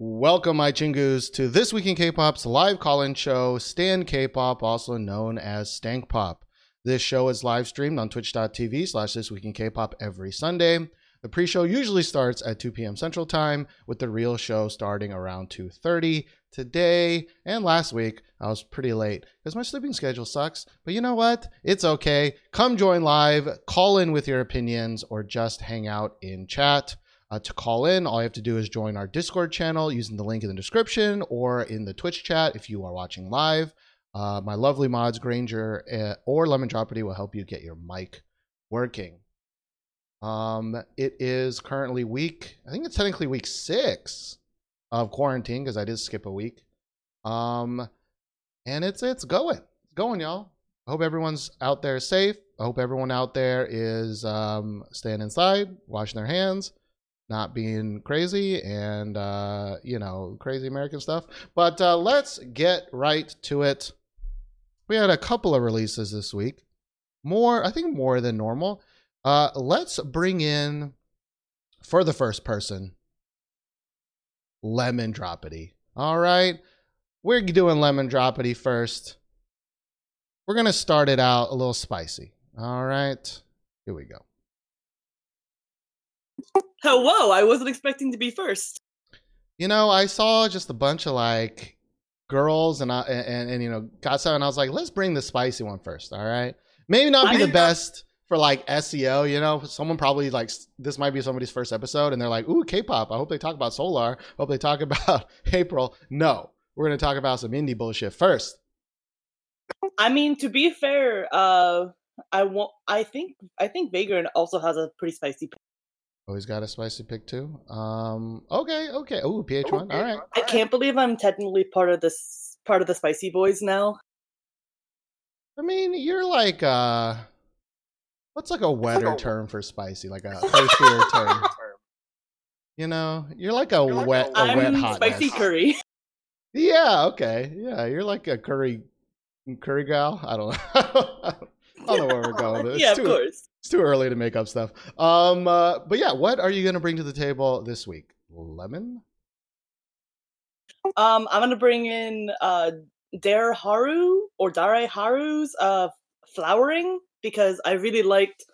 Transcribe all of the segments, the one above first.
Welcome, my chingus, to This Week in K-Pop's live call-in show, Stan K-Pop, also known as Stank Pop. This show is live streamed on twitch.tv slash This Week in K-Pop every Sunday. The pre-show usually starts at 2 p.m. Central Time, with the real show starting around 2.30. Today and last week, I was pretty late because my sleeping schedule sucks. But you know what? It's okay. Come join live, call in with your opinions, or just hang out in chat. Uh, to call in, all you have to do is join our Discord channel using the link in the description or in the Twitch chat if you are watching live. Uh, my lovely mods, Granger uh, or Lemon Dropity, will help you get your mic working. Um, it is currently week, I think it's technically week six of quarantine because I did skip a week. Um, and it's it's going, it's going, y'all. I hope everyone's out there safe. I hope everyone out there is um, staying inside, washing their hands, not being crazy and uh, you know crazy American stuff. But uh, let's get right to it. We had a couple of releases this week, more I think more than normal. Uh, let's bring in for the first person, Lemon Dropity. All right, we're doing Lemon Dropity first. We're gonna start it out a little spicy. All right, here we go. Oh, whoa, I wasn't expecting to be first. You know, I saw just a bunch of like girls and I and, and, you know got some, and I was like, let's bring the spicy one first. All right, maybe not be I the best for like SEO. You know, someone probably like this might be somebody's first episode, and they're like, ooh, K-pop. I hope they talk about Solar. I hope they talk about April. No, we're gonna talk about some indie bullshit first. I mean, to be fair, uh, I want. I think. I think Vagrant also has a pretty spicy. Pick. Oh, he's got a spicy pick too. Um, okay, okay. Ooh, PH1. All right. I can't believe I'm technically part of this part of the Spicy Boys now. I mean, you're like uh, what's like a wetter term for spicy? Like a thirstier term. You know, you're like a wet, a wet I'm hot. spicy curry. Yeah. Okay. Yeah, you're like a curry, curry gal. I don't know. I don't know where we're going. It's yeah, of too, course. It's too early to make up stuff. Um. Uh, but yeah, what are you gonna bring to the table this week? Lemon. Um, I'm gonna bring in uh Dare Haru or Dare Haru's uh flowering because I really liked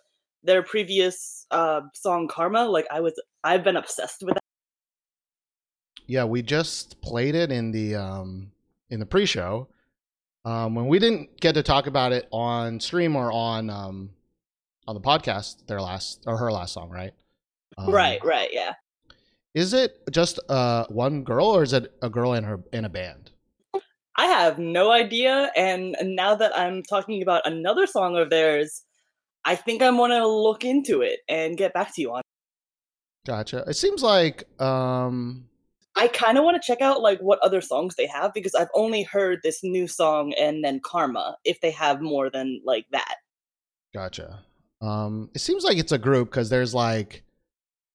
their previous uh song Karma. Like I was, I've been obsessed with. That. Yeah, we just played it in the um in the pre-show. Um, when we didn't get to talk about it on stream or on um on the podcast, their last or her last song, right? Um, right, right, yeah. Is it just uh one girl or is it a girl in her in a band? I have no idea, and now that I'm talking about another song of theirs, I think I'm gonna look into it and get back to you on. Gotcha. It seems like um I kind of want to check out like what other songs they have because I've only heard this new song and then Karma. If they have more than like that, gotcha. Um it seems like it's a group cuz there's like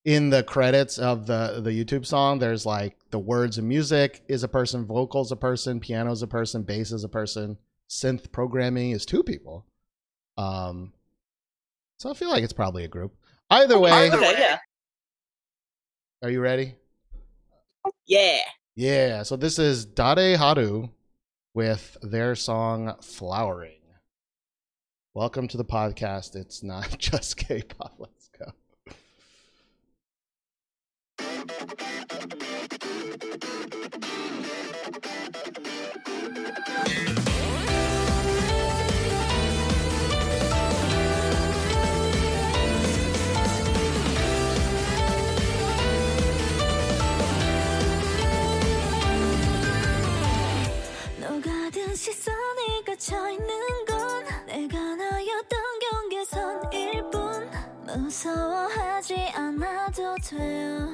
in the credits of the the YouTube song there's like the words and music is a person, vocals a person, piano is a person, bass is a person, synth programming is two people. Um so I feel like it's probably a group. Either way, okay, yeah, are you ready? Yeah. Yeah, so this is Dare Haru with their song Flowering. Welcome to the podcast. It's not just K-pop. Let's 갇혀 있는 건 내가 나였던 경계선일 뿐. 무서워하지 않아도 돼요.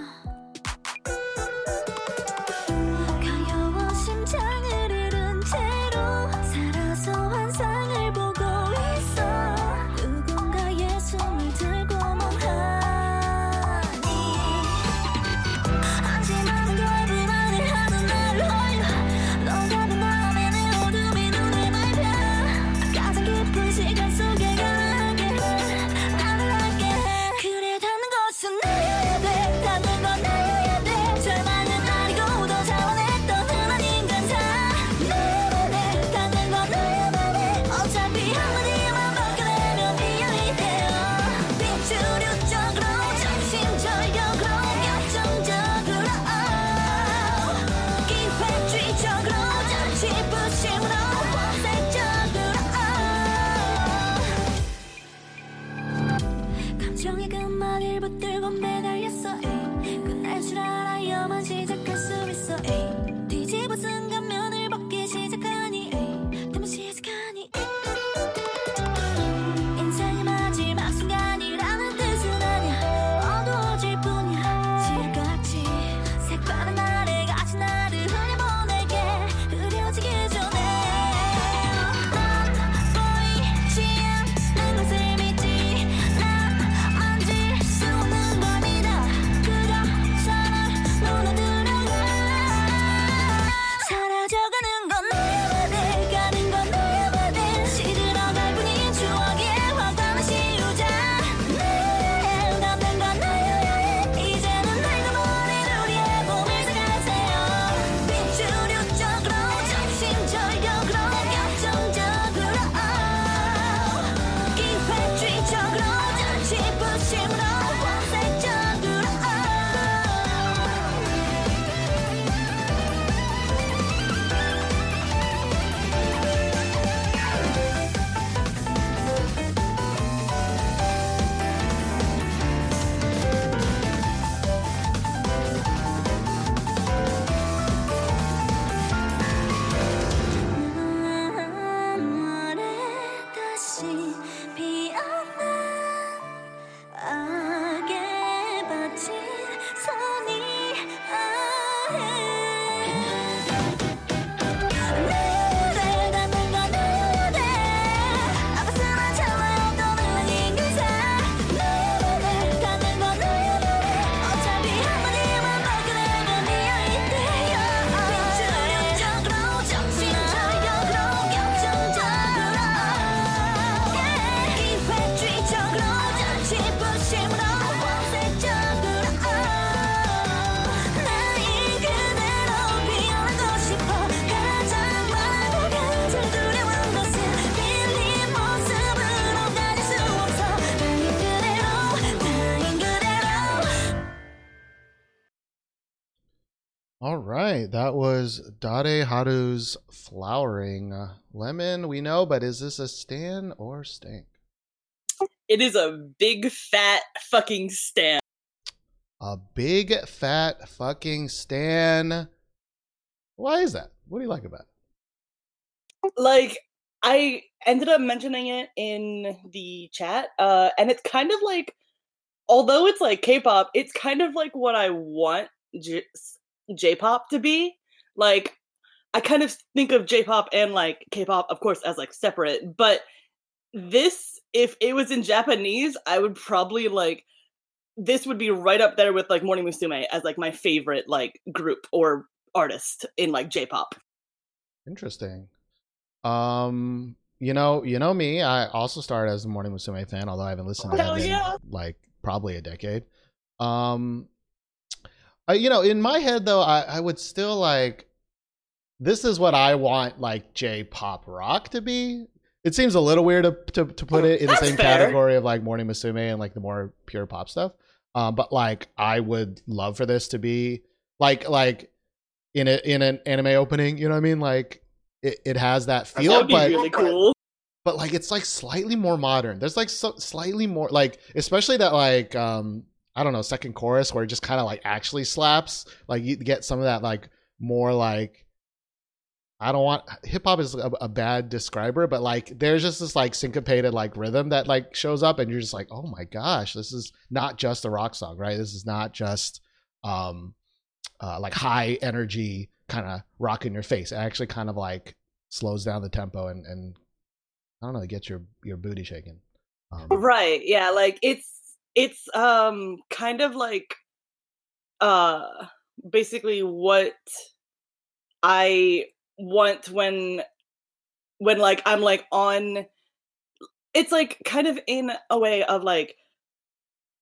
Right, that was Dare Haru's flowering lemon. We know, but is this a stan or stink? It is a big fat fucking stan. A big fat fucking stan. Why is that? What do you like about it? Like I ended up mentioning it in the chat, uh, and it's kind of like, although it's like K-pop, it's kind of like what I want J- J-pop to be. Like, I kind of think of J-pop and like K-pop, of course, as like separate. But this, if it was in Japanese, I would probably like. This would be right up there with like Morning Musume as like my favorite like group or artist in like J-pop. Interesting. Um, you know, you know me. I also started as a Morning Musume fan, although I haven't listened to Hell them in like probably a decade. Um, I, you know, in my head though, I, I would still like. This is what I want like J-pop rock to be. It seems a little weird to to, to put it in the That's same fair. category of like Morning Musume and like the more pure pop stuff. Um, but like I would love for this to be like like in a in an anime opening. You know what I mean? Like it, it has that That feel, would be but really cool. but like it's like slightly more modern. There's like so, slightly more like especially that like um I don't know second chorus where it just kind of like actually slaps. Like you get some of that like more like I don't want hip hop is a, a bad describer, but like there's just this like syncopated like rhythm that like shows up, and you're just like, oh my gosh, this is not just a rock song, right? This is not just um uh, like high energy kind of rock in your face. It actually kind of like slows down the tempo and and I don't know, it gets your your booty shaking. Um, Right. Yeah, like it's it's um kind of like uh basically what I want when when like I'm like on it's like kind of in a way of like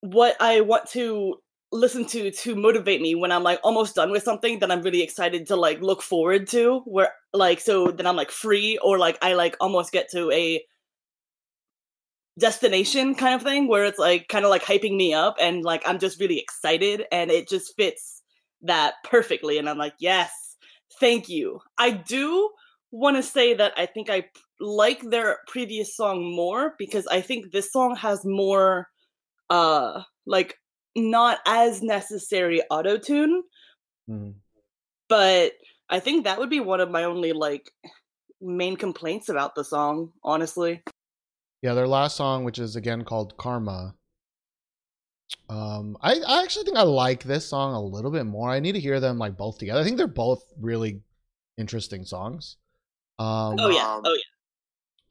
what I want to listen to to motivate me when I'm like almost done with something that I'm really excited to like look forward to where like so then I'm like free or like I like almost get to a destination kind of thing where it's like kind of like hyping me up and like I'm just really excited and it just fits that perfectly and I'm like yes thank you I do want to say that I think I like their previous song more because I think this song has more uh like not as necessary auto tune mhm. but I think that would be one of my only like main complaints about the song honestly Yeah, their last song, which is again called Karma. Um, I, I actually think I like this song a little bit more. I need to hear them like both together. I think they're both really interesting songs. Um, oh yeah Um, oh yeah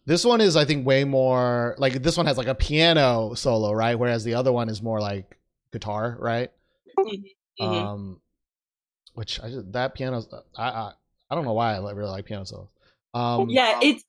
this one is I think way more like this one has like a piano solo, right? Whereas the other one is more like guitar, right? Mhm. Um, which I just that piano, I I, I don't know why I li- really like piano solos. Um, yeah it's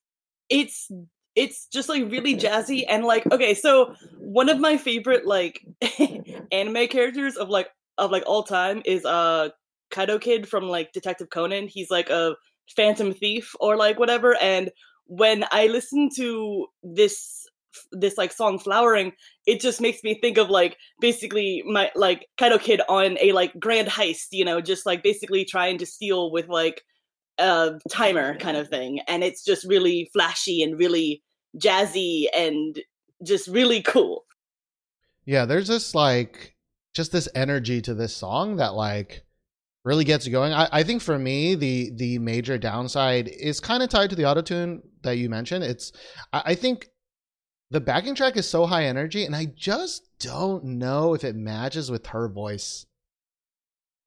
it's it's just like really jazzy and like okay so one of my favorite like anime characters of like of like all time is uh Kaito Kid from like detective conan. He's like a phantom thief or like whatever. And when i listen to this this like song flowering it just makes me think of like basically my like Kaito Kid on a like grand heist you know just like basically trying to steal with like uh timer kind of thing and it's just really flashy and really jazzy and just really cool. Yeah there's this like just this energy to this song that like really gets going. I, I think for me the the major downside is kind of tied to the autotune that you mentioned. It's I, I think the backing track is so high energy and i just don't know if it matches with her voice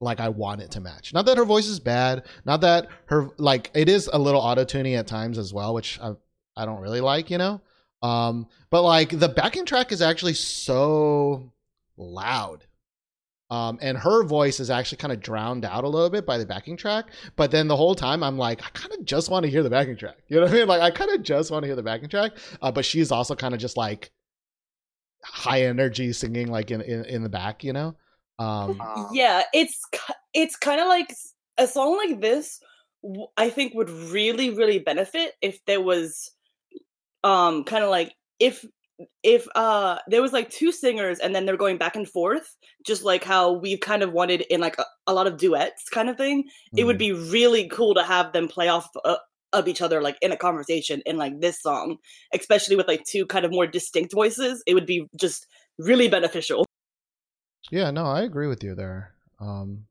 like i want it to match. Not that her voice is bad not that her like it is a little auto-tuning at times as well which i, I don't really like you know? Um but like the backing track is actually so loud. Um and her voice is actually kind of drowned out a little bit by the backing track but then the whole time i'm like i kind of just want to hear the backing track. You know what i mean? Like i kind of just want to hear the backing track uh, but she's also kind of just like high energy singing like in, in in the back you know um um, yeah it's it's kind of like a song like this I think would really really benefit if there was um kind of like if if uh there was like two singers and then they're going back and forth, just like how we've kind of wanted in like a, a lot of duets kind of thing, it would Mhm. be really cool to have them play off uh, of each other like in a conversation in like this song, especially with like two kind of more distinct voices. It would be just really beneficial. Yeah, no, I agree with you there. Um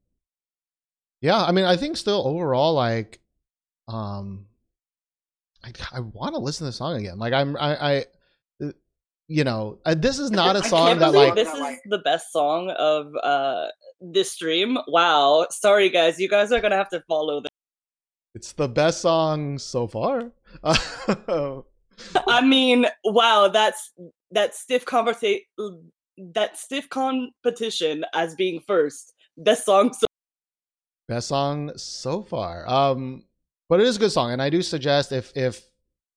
Yeah, I mean, I think still overall like um I I want to listen to the song again. Like I'm I I uh, you know, uh, this is not a song that like this is the best song of uh this stream. Wow. Sorry guys, you guys are gonna have to follow this. it's the best song so far. I mean, wow, that's that stiff conversation that stiff competition as being first. Best song so Best song so far. Um, but it is a good song, and I do suggest if if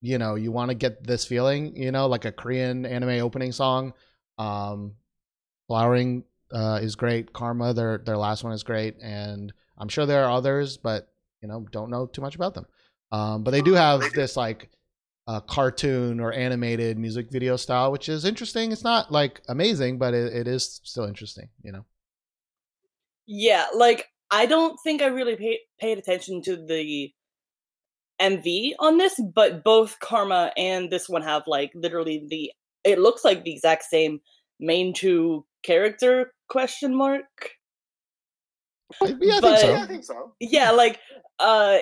you know you want to get this feeling, you know, like a Korean anime opening song, um, "Flowering" uh, is great. "Karma," their their last one is great, and I'm sure there are others, but you know, don't know too much about them. Um, but they do have this like uh, cartoon or animated music video style, which is interesting. It's not like amazing, but it, it is still interesting. You know. Yeah, like I don't think I really paid paid attention to the MV on this, but both Karma and this one have like literally the it looks like the exact same main two character question mark. Yeah, I But- think so. Yeah, I think so. Yeah, like uh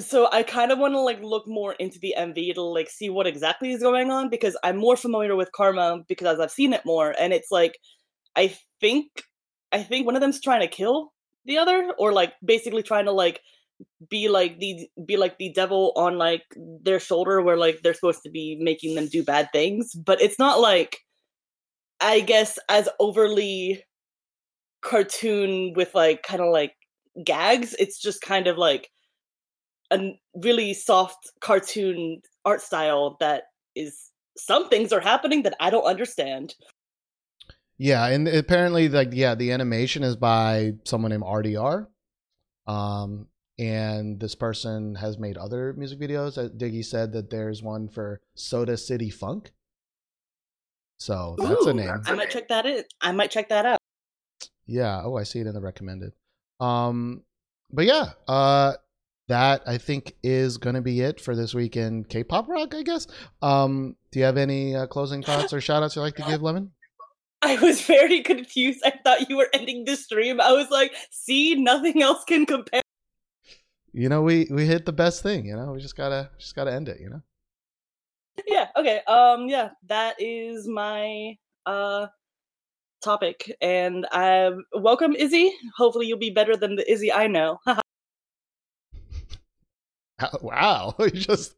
so I kind of want to like look more into the MV to like see what exactly is going on because I'm more familiar with Karma because I've seen it more and it's like I think I think one of them's trying to kill the other or like basically trying to like be like the be like the devil on like their shoulder where like they're supposed to be making them do bad things. But it's not like I guess as overly cartoon with like kind of like gags. It's just kind of like a n- really soft cartoon art style that is some things are happening that I don't understand. Yeah, and apparently, like, yeah, the animation is by someone named RDR. Um, and this person has made other music videos. Uh, Diggy said that there's one for Soda City Funk. So that's a name. I might check that in. I might check that out. Yeah. Oh, I see it in the recommended. Um, but yeah, uh, that I think is gonna be it for this week in K-pop rock. I guess. Um, do you have any uh, closing thoughts or shout outs you'd like to give, Lemon? I was very confused. I thought you were ending the stream. I was like, see, nothing else can compare. You know, we we hit the best thing. You know, we just gotta just gotta end it. You know. Yeah, okay. Um yeah, that is my uh topic. And I welcome Izzy. Hopefully you'll be better than the Izzy I know. Wow, you just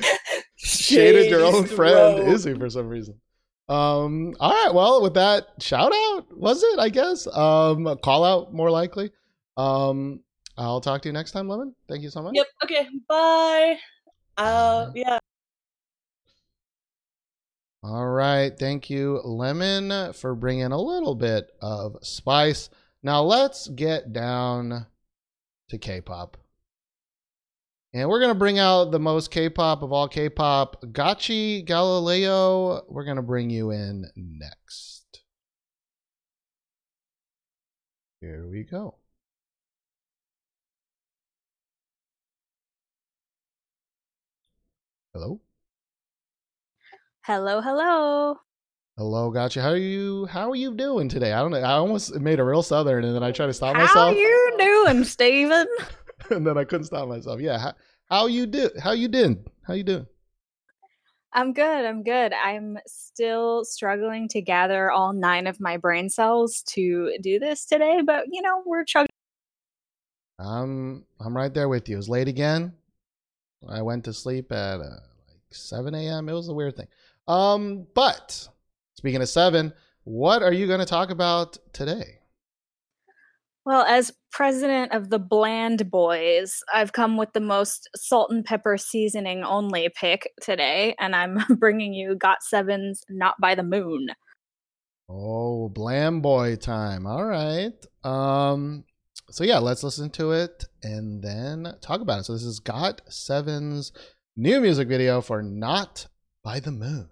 shaded your own friend throw. Izzy for some reason. Um, all right, well, with that shout out, was it? I guess. Um, a call out more likely. Um, I'll talk to you next time, Lemon. Thank you so much. Yep, okay. Bye. Uh yeah. All right, thank you, Lemon, for bringing a little bit of spice. Now let's get down to K-pop. And we're going to bring out the most K-pop of all K-pop. Gachi Galileo, we're going to bring you in next. Here we go. Hello? Hello, hello. Hello, Gachi. How are you how are you doing today? I don't know. I almost made a real southern and then I tried to stop myself. How myself. you doing, Steven? and then I couldn't stop myself. Yeah. How, how you do how you doing? How you doing? I'm good. I'm good. I'm still struggling to gather all nine of my brain cells to do this today, but you know, we're chugging. I'm I'm right there with you. It was late again. I went to sleep at uh, like 7 a.m. It was a weird thing. Um, but speaking of seven, what are you going to talk about today? Well, as president of the Bland Boys, I've come with the most salt and pepper seasoning only pick today, and I'm bringing you Got Sevens Not by the Moon. Oh, Bland Boy time. All right. Um so yeah, let's listen to it and then talk about it. So this is Got Sevens new music video for Not by the Moon.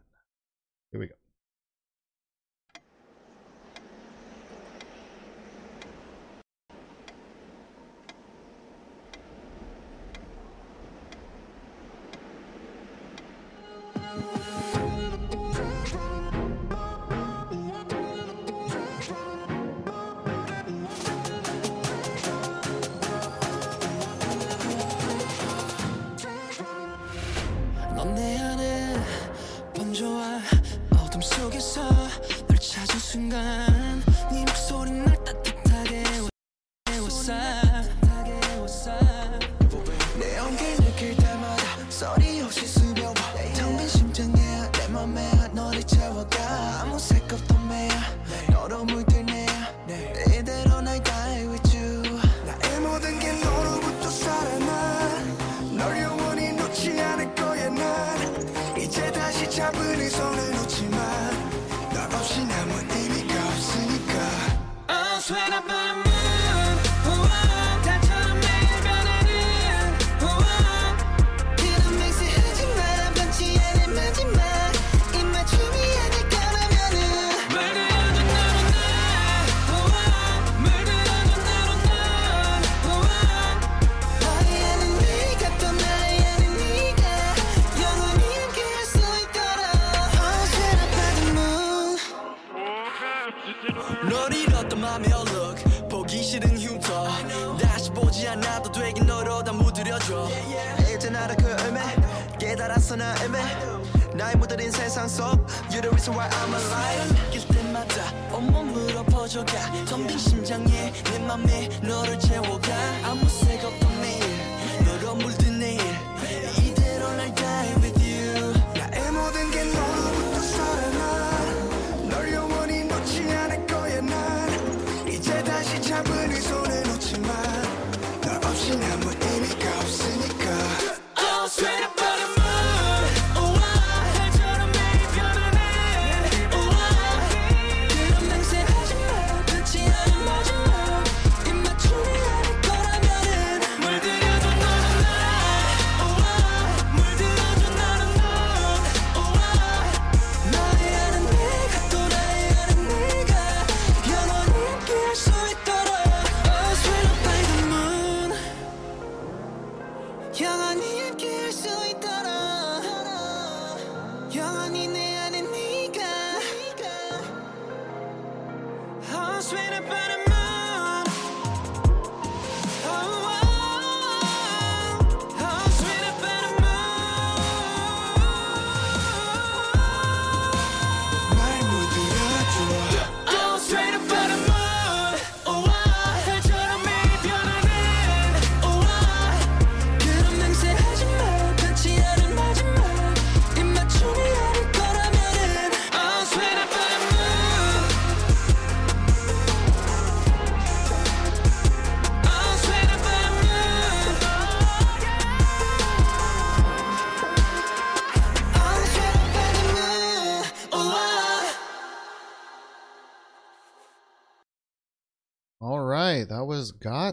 Here we go.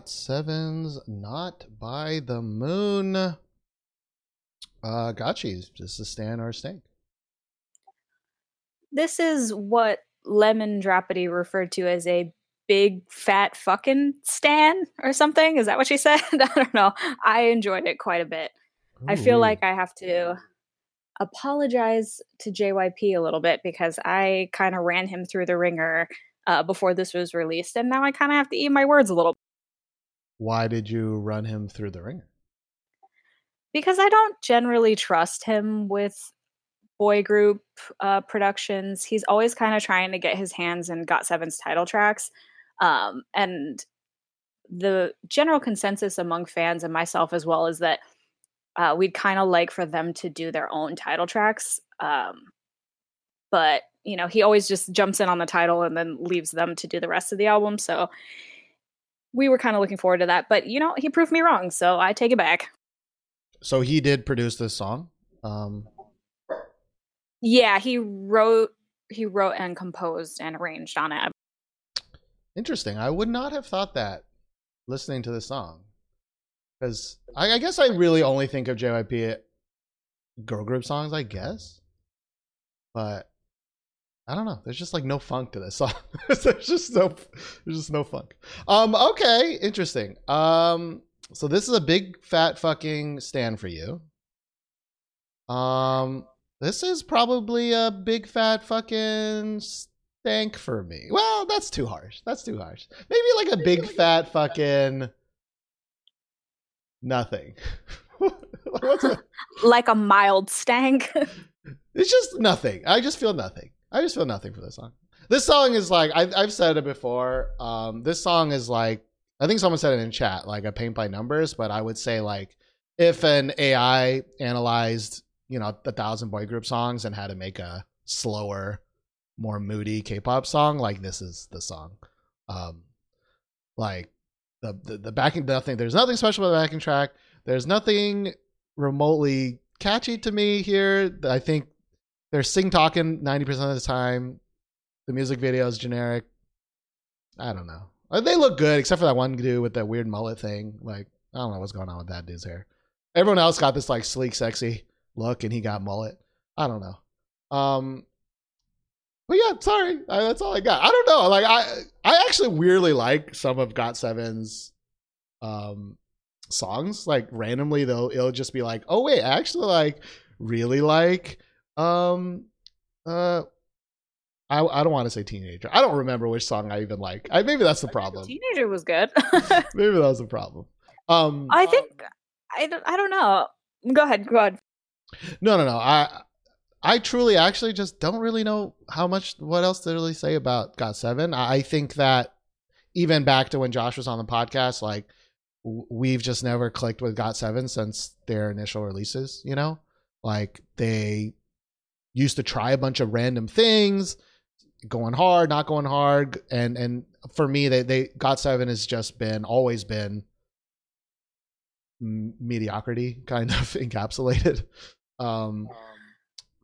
7's Not by the Moon. Uh, Gotchi's just a stand or a stink. This is what Lemon Dropity referred to as a big fat fucking stan or something. Is that what she said? I don't know. I enjoyed it quite a bit. Ooh. I feel like I have to apologize to JYP a little bit because I kind of ran him through the ringer uh, before this was released, and now I kind of have to eat my words a little why did you run him through the ringer? Because I don't generally trust him with boy group uh, productions. He's always kind of trying to get his hands in Got Seven's title tracks. Um, and the general consensus among fans and myself as well is that uh, we'd kind of like for them to do their own title tracks. Um, but, you know, he always just jumps in on the title and then leaves them to do the rest of the album. So we were kind of looking forward to that, but you know, he proved me wrong, so I take it back. So he did produce this song. Um Yeah, he wrote he wrote and composed and arranged on it. Interesting. I would not have thought that listening to the song. Cuz I, I guess I really only think of JYP girl group songs, I guess. But I don't know. There's just like no funk to this song. there's just no there's just no funk. Um okay, interesting. Um so this is a big fat fucking stand for you. Um this is probably a big fat fucking stank for me. Well, that's too harsh. That's too harsh. Maybe like a big fat fucking nothing. Like a mild stank. it's just nothing. I just feel nothing. I just feel nothing for this song. This song is like I, I've said it before. Um, this song is like I think someone said it in chat, like a paint by numbers. But I would say like if an AI analyzed you know a thousand boy group songs and had to make a slower, more moody K-pop song, like this is the song. Um, like the the, the backing nothing. There's nothing special about the backing track. There's nothing remotely catchy to me here. I think they're sing talking 90% of the time. The music video is generic. I don't know. Uh, They look good, except for that one dude with that weird mullet thing. Like, I don't know what's going on with that dude's hair. Everyone else got this like sleek, sexy look, and he got mullet. I don't know. Um, but yeah, sorry, I, that's all I got. I don't know. Like, I I actually weirdly like some of Got Seven's um songs. Like randomly though, it'll just be like, oh wait, I actually like really like um uh I I don't want to say teenager. I don't remember which song I even like. I maybe that's the problem. Teenager was good. Maybe that was the problem. Um I think I don't, I don't know. Go ahead. Go ahead. no no no. I I truly actually just don't really know how much what else to really say about Got Seven. I I think that even back to when Josh was on the podcast, like we've just never clicked with Got Seven since their initial releases. You know, like they used to try a bunch of random things, going hard, not going hard, and and for me, they they Got Seven has just been always been mediocrity, kind of encapsulated. Um,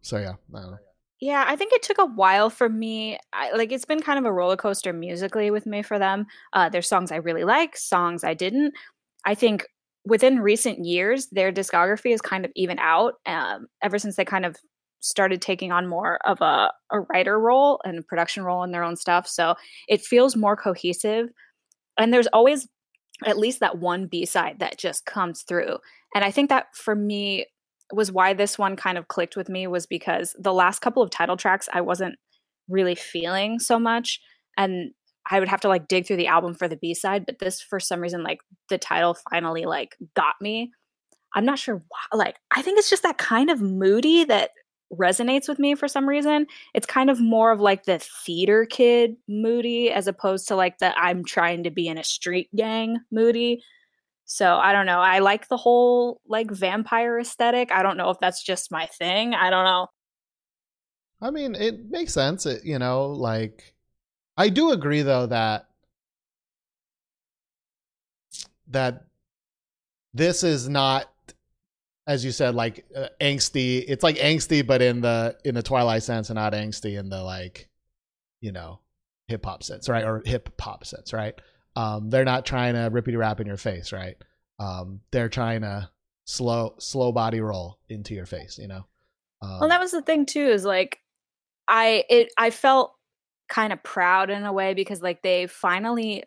so yeah, I. Yeah, I think it took a while for me. I, like it's been kind of a roller coaster musically with me for them. Uh, there's songs I really like, songs I didn't. I think within recent years, their discography has kind of even out. Um, ever since they kind of started taking on more of a, a writer role and a production role in their own stuff, so it feels more cohesive. And there's always at least that one B side that just comes through. And I think that for me was why this one kind of clicked with me was because the last couple of title tracks I wasn't really feeling so much and I would have to like dig through the album for the B-side but this for some reason like the title finally like got me. I'm not sure why like I think it's just that kind of moody that resonates with me for some reason. It's kind of more of like the theater kid moody as opposed to like the I'm trying to be in a street gang moody. So I don't know. I like the whole like vampire aesthetic. I don't know if that's just my thing. I don't know. I mean, it makes sense. It, you know, like I do agree though that that this is not as you said like uh, angsty. It's like angsty but in the in the twilight sense and not angsty in the like you know, hip hop sense, right? Or hip hop sense, right? Um they're not trying to rippity rap in your face, right? Um they're trying to slow slow body roll into your face, you know. Um, Well, that was the thing too is like I it I felt kind of proud in a way because like they finally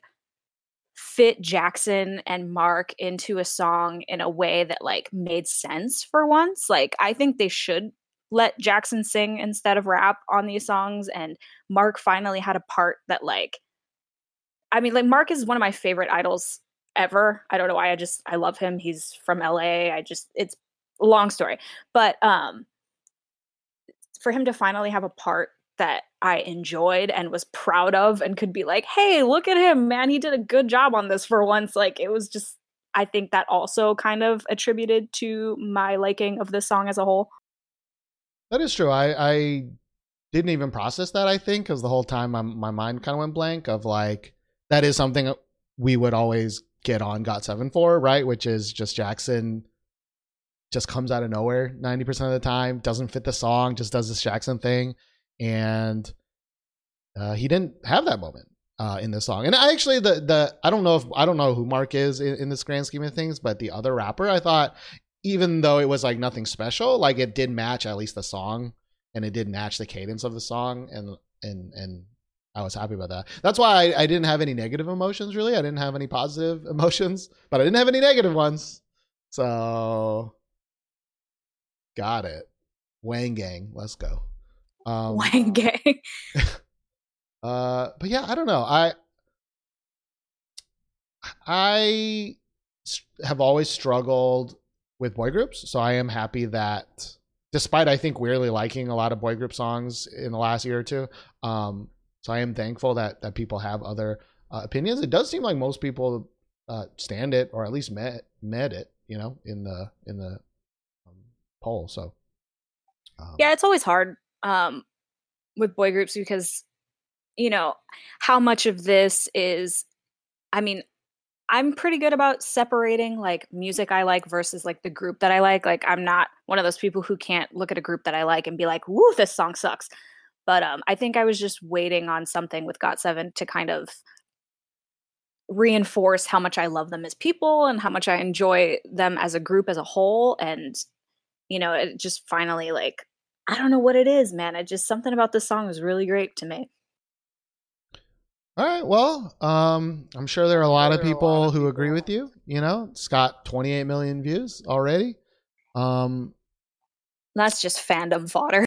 fit Jackson and Mark into a song in a way that like made sense for once. Like I think they should let Jackson sing instead of rap on these songs and Mark finally had a part that like I mean like Mark is one of my favorite idols ever. I don't know why I just I love him. He's from LA. I just it's a long story. But um for him to finally have a part that I enjoyed and was proud of and could be like, "Hey, look at him, man. He did a good job on this for once." Like it was just I think that also kind of attributed to my liking of this song as a whole. That is true. I I didn't even process that. I think because the whole time my my mind kind of went blank of like that is something we would always get on Got Seven for, right? Which is just Jackson just comes out of nowhere ninety percent of the time, doesn't fit the song, just does this Jackson thing, and uh, he didn't have that moment uh, in this song. And I actually the the I don't know if I don't know who Mark is in, in this grand scheme of things, but the other rapper I thought even though it was like nothing special, like it did match at least the song and it did match the cadence of the song. And and and I was happy about that. That's why I, I didn't have any negative emotions. Really, I didn't have any positive emotions, but I didn't have any negative ones. So, got it. Wang Gang, let's go. Um, Wang Gang. uh, but yeah, I don't know. I I have always struggled with boy groups, so I am happy that, despite I think weirdly liking a lot of boy group songs in the last year or two, um, so I am thankful that that people have other uh, opinions. It does seem like most people uh, stand it or at least met met it, you know, in the in the um, poll. So um, yeah, it's always hard um, with boy groups because, you know, how much of this is, I mean, I'm pretty good about separating like music I like versus like the group that I like. Like, I'm not one of those people who can't look at a group that I like and be like, woo, this song sucks. But um, I think I was just waiting on something with Got7 to kind of reinforce how much I love them as people and how much I enjoy them as a group as a whole. And, you know, it just finally like, I don't know what it is, man. It just something about this song was really great to me. All right. Well, um, I'm sure there are a lot of people who agree with you. You know, it's got 28 million views already. Um, That's just fandom fodder.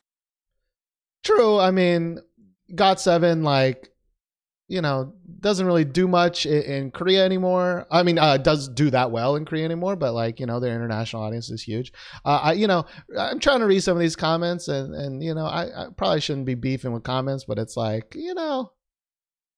true. I mean, Got Seven, like, you know, doesn't really do much in, in Korea anymore. I mean, uh, does do that well in Korea anymore, but like, you know, their international audience is huge. Uh, I, you know, I'm trying to read some of these comments, and and you know, I, I probably shouldn't be beefing with comments, but it's like, you know,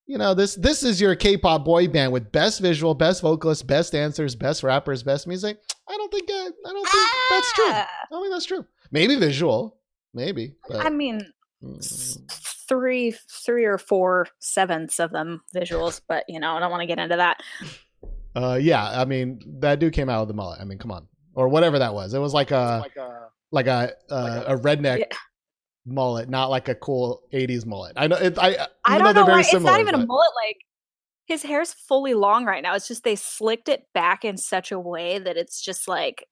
you know this this is your K-pop boy band with best visual, best vocalists, best dancers, best rappers, best music. I don't think I, I don't think that's true. I Ah! don't think that's true. Maybe visual, maybe. But, I mean, mm, three, three or four sevenths of them visuals, but you know, I don't want to get into that. uh, yeah. I mean, that dude came out with the mullet. I mean, come on, or whatever that was. It was like a like a uh, a redneck Yeah. mullet, not like a cool '80s mullet. I know. It, I I don't they're know very why. It's not even a mullet. Like his hair's fully long right now. It's just they slicked it back in such a way that it's just like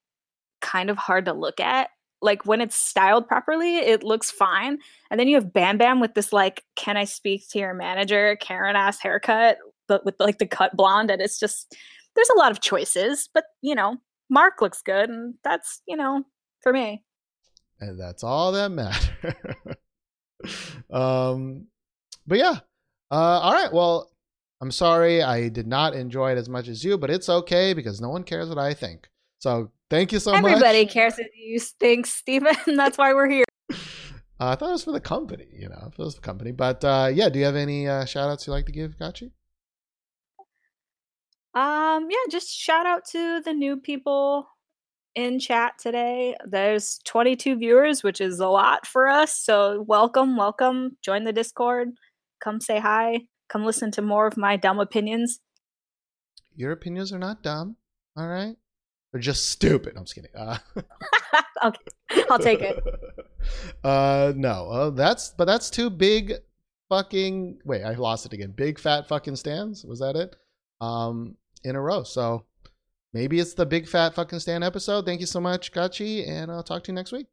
kind of hard to look at. Like when it's styled properly, it looks fine. And then you have Bam Bam with this like, can I speak to your manager, Karen ass haircut, but with like the cut blonde. And it's just there's a lot of choices, but you know, Mark looks good, and that's you know for me. and that's all that matters. um, but yeah. Uh, all right. Well, I'm sorry I did not enjoy it as much as you, but it's okay because no one cares what I think. So thank you so Everybody much. Everybody cares what you think, Steven. That's why we're here. Uh, I thought it was for the company, you know, if it was the company. But uh, yeah, do you have any uh, shout outs you like to give, Gachi? Um, yeah, just shout out to the new people in chat today. There's 22 viewers, which is a lot for us. So welcome, welcome. Join the Discord. Come say hi. Come listen to more of my dumb opinions. Your opinions are not dumb. All right. They're just stupid. I'm just kidding. Uh, okay, I'll take it. uh, no, uh, that's but that's two big fucking. Wait, I lost it again. Big fat fucking stands. Was that it? Um, in a row. So maybe it's the big fat fucking stand episode. Thank you so much, Gachi, and I'll talk to you next week.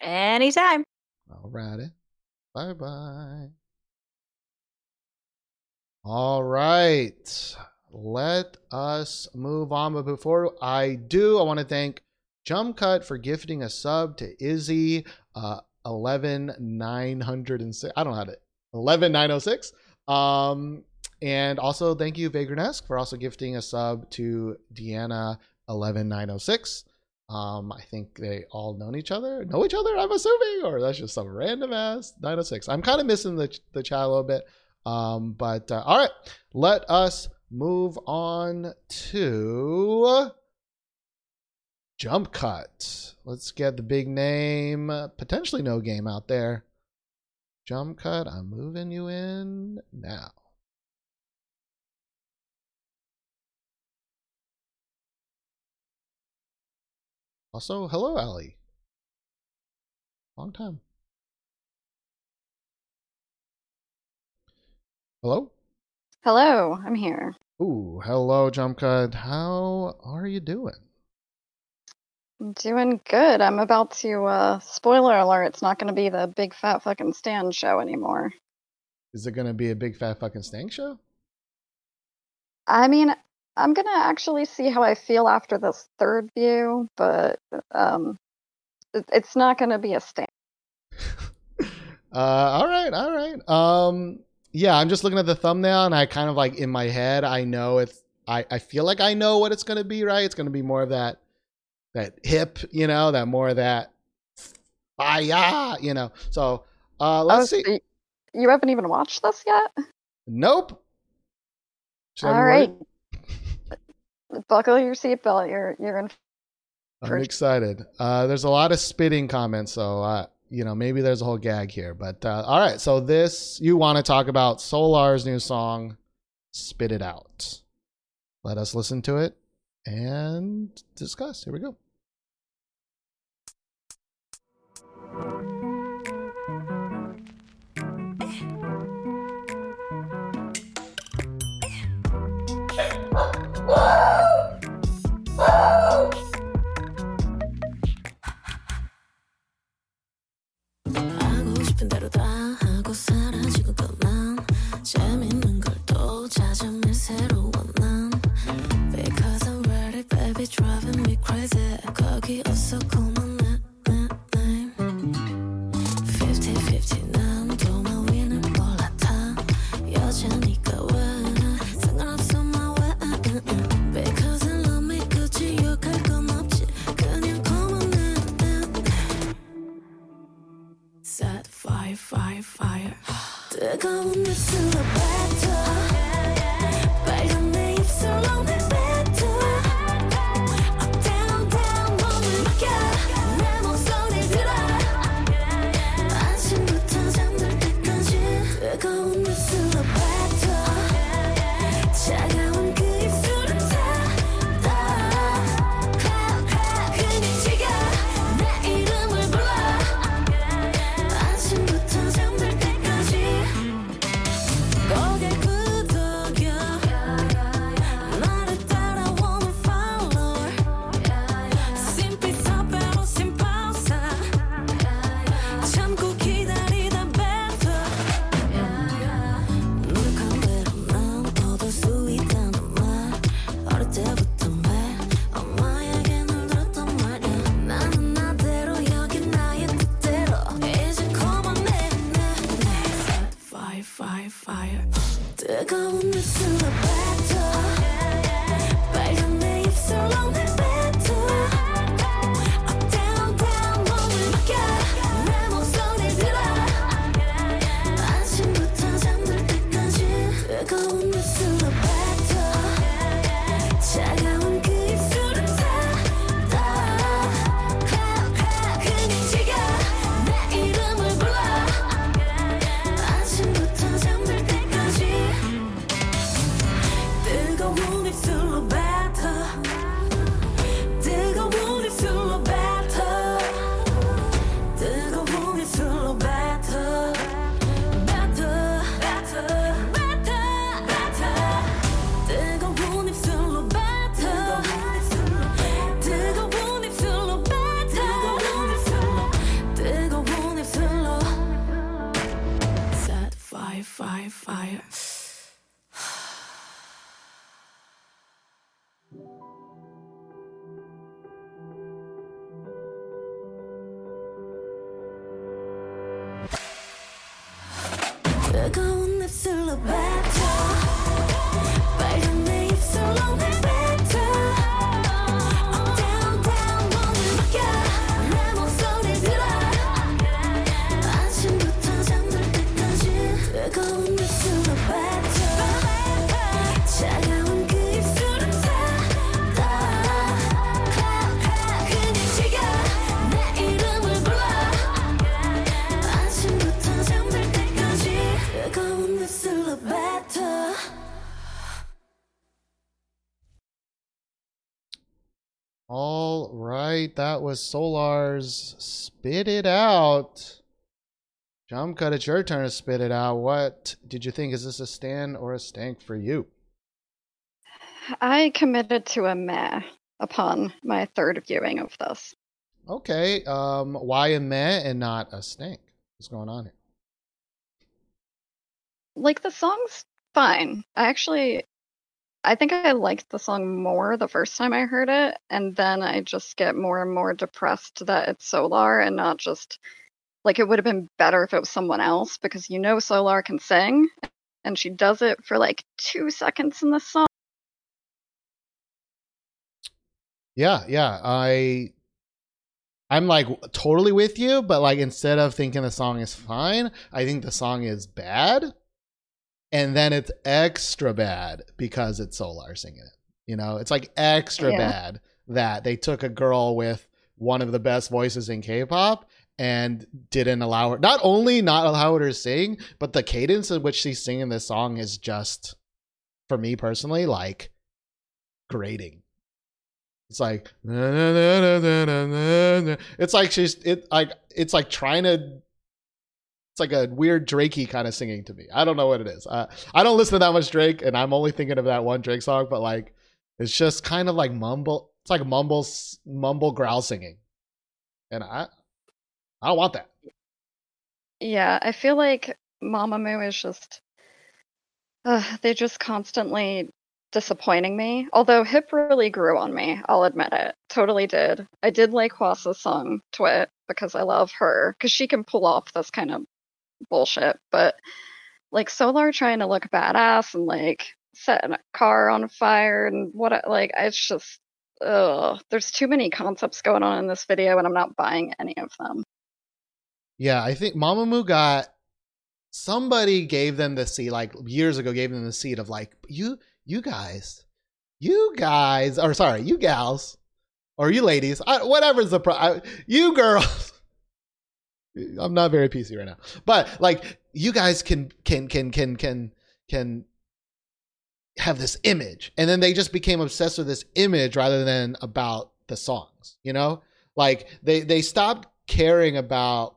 Anytime. All righty. Bye bye. All right. Let us move on. But before I do, I want to thank Jump Cut for gifting a sub to Izzy uh 11906. I don't know how to 11906. Um and also thank you Vagrant for also gifting a sub to Deanna 11906. Um, I think they all known each other, know each other. I'm assuming, or that's just some random ass 906. I'm kind of missing the the chat a little bit. Um, but uh, all right, let us move on to jump cut. Let's get the big name, potentially no game out there. Jump cut. I'm moving you in now. Also, hello, Ali. Long time. Hello? Hello, I'm here. Ooh, hello, Jump Cut. How are you doing? Doing good. I'm about to, uh, spoiler alert, it's not going to be the big fat fucking stand show anymore. Is it going to be a big fat fucking stank show? I mean, I'm gonna actually see how I feel after this third view, but um, it, it's not gonna be a stand. uh, all right, all right. Um, yeah, I'm just looking at the thumbnail, and I kind of like in my head, I know it's. I I feel like I know what it's going to be. Right, it's going to be more of that that hip, you know, that more of that. Ah, yeah, you know. So uh, Oh, let's so see. y- you haven't even watched this yet? Nope. Should All right. Buckle your seatbelt. You're you're in. I'm excited. Uh, there's a lot of spitting comments, so uh, you know maybe there's a whole gag here. But uh, all right, so this you want to talk about Solar's new song, "Spit It Out." Let us listen to it and discuss. Here we go. Crazy 거기 that was Solar's "Spit It Out." Jump cut. It's your turn to spit it out. What did you think? Is this a stand or a stank for you? I committed to a meh upon my third viewing of this. Okay. Um, why a meh and not a stank? What's going on here? like the song's fine. I actually I think I liked the song more the first time I heard it, and then I just get more and more depressed that it's Solar and not just like it would have been better if it was someone else because you know Solar can sing and she does it for like 2 seconds in the song. Yeah, yeah. I I'm like totally with you, but like instead of thinking the song is fine, I think the song is bad. And then it's extra bad because it's Solar singing it. You know, it's like extra Yeah. bad that they took a girl with one of the best voices in K-pop and didn't allow her not only not allow her to sing, but the cadence in which she's singing this song is just for me personally like grating. It's like na, na, na, na, na, na, na, na. it's like she's it like it's like trying to it's like a weird Drakey kind of singing to me. I don't know what it is. Uh, I don't listen to that much Drake, and I'm only thinking of that one Drake song. But like, it's just kind of like mumble. It's like mumble, mumble growl singing, and I, I don't want that. Yeah, I feel like Mamamoo is just uh, they're just constantly disappointing me. Although Hip really grew on me, I'll admit it. Totally did. I did like Hwasa's song Twit because I love her because she can pull off this kind of bullshit. But like Solar trying to look badass and like setting a car on fire and what like it's just ugh. There's too many concepts going on in this video and I'm not buying any of them. Yeah, I think Mamamoo got somebody gave them the seed like years ago. Gave them the seed of like you, you guys, you guys, or sorry, you gals, or you ladies, I, whatever's the pro, I, you girls. I'm not very PC right now, but like you guys can can can can can can have this image, and then they just became obsessed with this image rather than about the songs. You know, like they they stopped caring about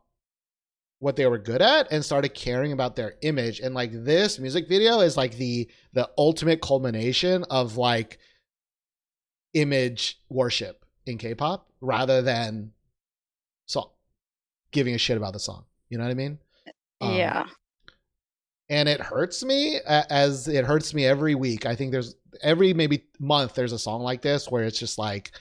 what they were good at and started caring about their image. And like this music video is like the the ultimate culmination of like image worship in K-pop rather than song giving a shit about the song. You know what i mean? Um, yeah. and it hurts me as it hurts me every week. I think there's every maybe month there's a song like this where it's just like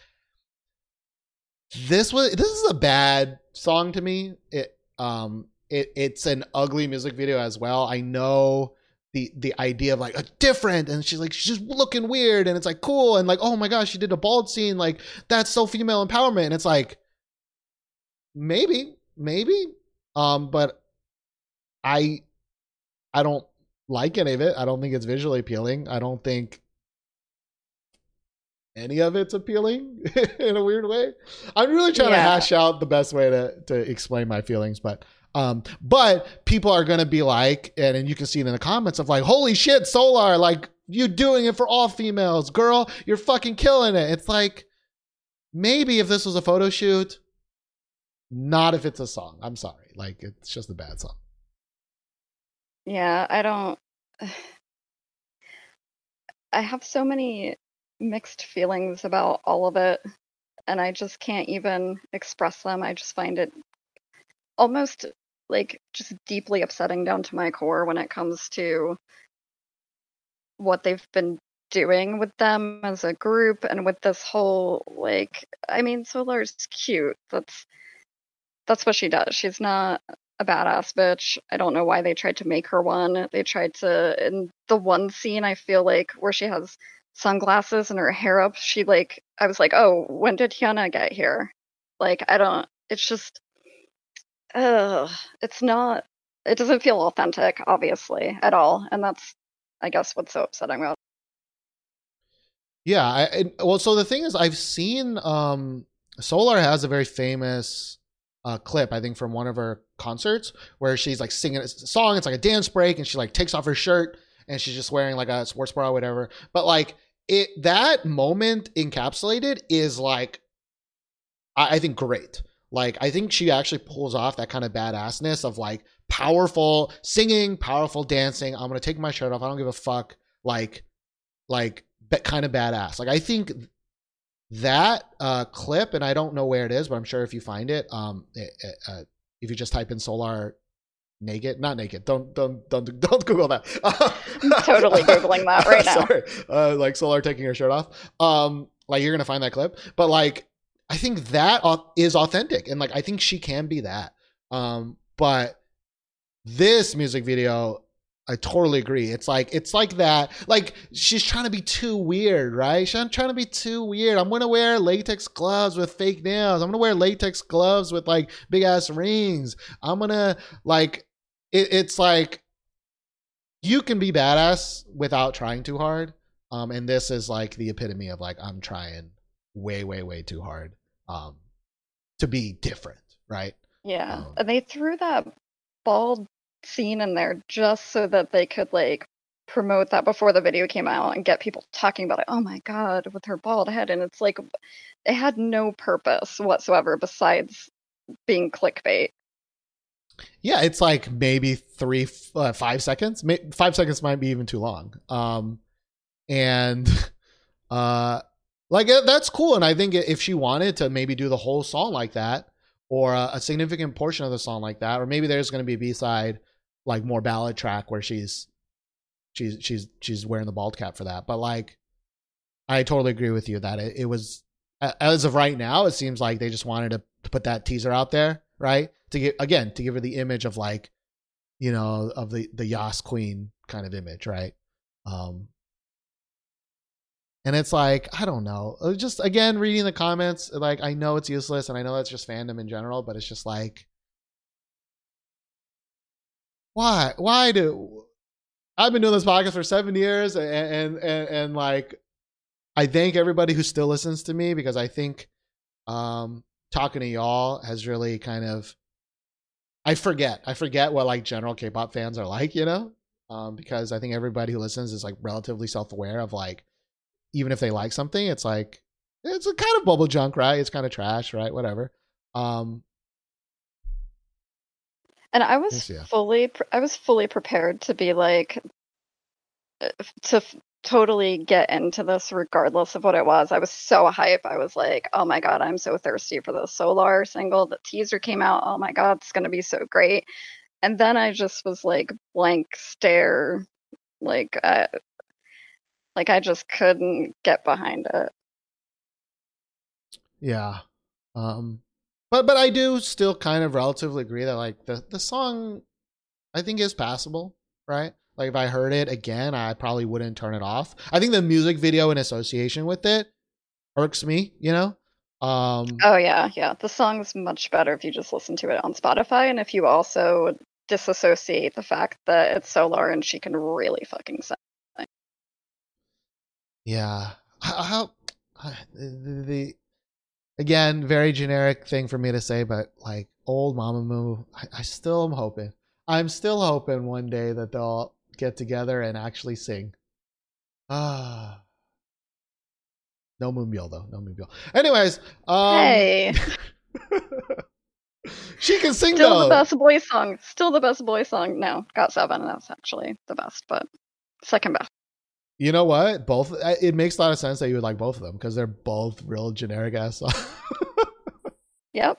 this was this is a bad song to me. It um it it's an ugly music video as well. I know the the idea of like a different and she's like she's just looking weird and it's like cool and like oh my gosh she did a bald scene like that's so female empowerment and it's like maybe maybe um but i i don't like any of it. I don't think it's visually appealing. I don't think any of it's appealing in a weird way. I'm really trying to hash out the best way to to explain my feelings but um but people are gonna be like and, and you can see it in the comments of like holy shit solar like you doing it for all females girl. You're fucking killing it. It's like maybe if this was a photo shoot not if it's a song i'm sorry like it's just a bad song Yeah, I don't. I have so many mixed feelings about all of it, and I just can't even express them. I just find it almost like just deeply upsetting down to my core when it comes to what they've been doing with them as a group and with this whole like I mean Solar's cute. That's that's what she does. She's not a badass bitch. I don't know why they tried to make her one. They tried to in the one scene I feel like where she has sunglasses and her hair up, she like I was like, "Oh, when did Hyuna get here?" Like I don't it's just it's not it doesn't feel authentic obviously at all, and that's I guess what's so upsetting about. Yeah, I, well, so the thing is, I've seen um, Solar has a very famous clip, I think, from one of her concerts where she's like singing a song. It's like a dance break, and she like takes off her shirt, and she's just wearing like a sports bra or whatever. But like it, that moment encapsulated is like, I, I think great. Like I think she actually pulls off that kind of badassness of like powerful singing, powerful dancing. I'm gonna take my shirt off. I don't give a fuck. Like, like but kind of badass. Like I think that uh, clip, and I don't know where it is, but I'm sure if you find it, um, it, it, uh, if you just type in Solar naked, not naked. Don't don't don't don't Google that. totally Googling that right now. Sorry, uh, like Solar taking her shirt off. Um, like you're gonna find that clip, but like I think that is authentic, and like I think she can be that. Um, but this music video I totally agree. It's like it's like that. Like she's trying to be too weird, right? She's trying to be too weird. I'm gonna wear latex gloves with fake nails. I'm gonna wear latex gloves with like big ass rings. I'm gonna like it, it's like you can be badass without trying too hard. Um, and this is like the epitome of like I'm trying way, way, way too hard. Um, to be different, right? Yeah. Um, and they threw that bald scene in there just so that they could like promote that before the video came out and get people talking about it. Oh my god, with her bald head and it's like it had no purpose whatsoever besides being clickbait. Yeah, it's like maybe three, uh, five seconds. Five seconds might be even too long. Um, and uh, like that's cool. And I think if she wanted to maybe do the whole song like that, or a, a significant portion of the song like that, or maybe there's going to be a B side, like more ballad track where she's she's she's she's wearing the bald cap for that. But like, I totally agree with you that it, it was as of right now, it seems like they just wanted to, to put that teaser out there, right? To get again to give her the image of like, you know, of the the Yas Queen kind of image, right? Um, and it's like I don't know, just again reading the comments, like I know it's useless, and I know that's just fandom in general, but it's just like, why, why do I've been doing this podcast for seven years, and and and, and like I thank everybody who still listens to me because I think um talking to y'all has really kind of I forget. I forget what like general K-pop fans are like, you know? Um because I think everybody who listens is like relatively self-aware of like even if they like something, it's like it's a kind of bubble junk, right? It's kind of trash, right? Whatever. Um And I was yeah. fully I was fully prepared to be like uh, to f- totally get into this regardless of what it was. I was so hype. I was like, "Oh my god, I'm so thirsty for the Solar single." The teaser came out. Oh my god, it's going to be so great. And then I just was like blank stare like I like I just couldn't get behind it. Yeah. Um but but I do still kind of relatively agree that like the the song I think is passable, right? Like if I heard it again, I probably wouldn't turn it off. I think the music video in association with it irks me, you know? Um Oh yeah, yeah. The song's much better if you just listen to it on Spotify and if you also disassociate the fact that it's Solar and she can really fucking sing. yeah. How, how the, the again, very generic thing for me to say, but like old Mamamoo, I, I still am hoping. I'm still hoping one day that they'll get together and actually sing. Ah. No Moonbyul though. No Moonbyul. Anyways, um hey, she can sing still though. the best boy song. Still the best boy song. No, got seven. That's actually the best, but second best. You know what? Both uh, it makes a lot of sense that you would like both of them because they're both real generic ass songs. Yep.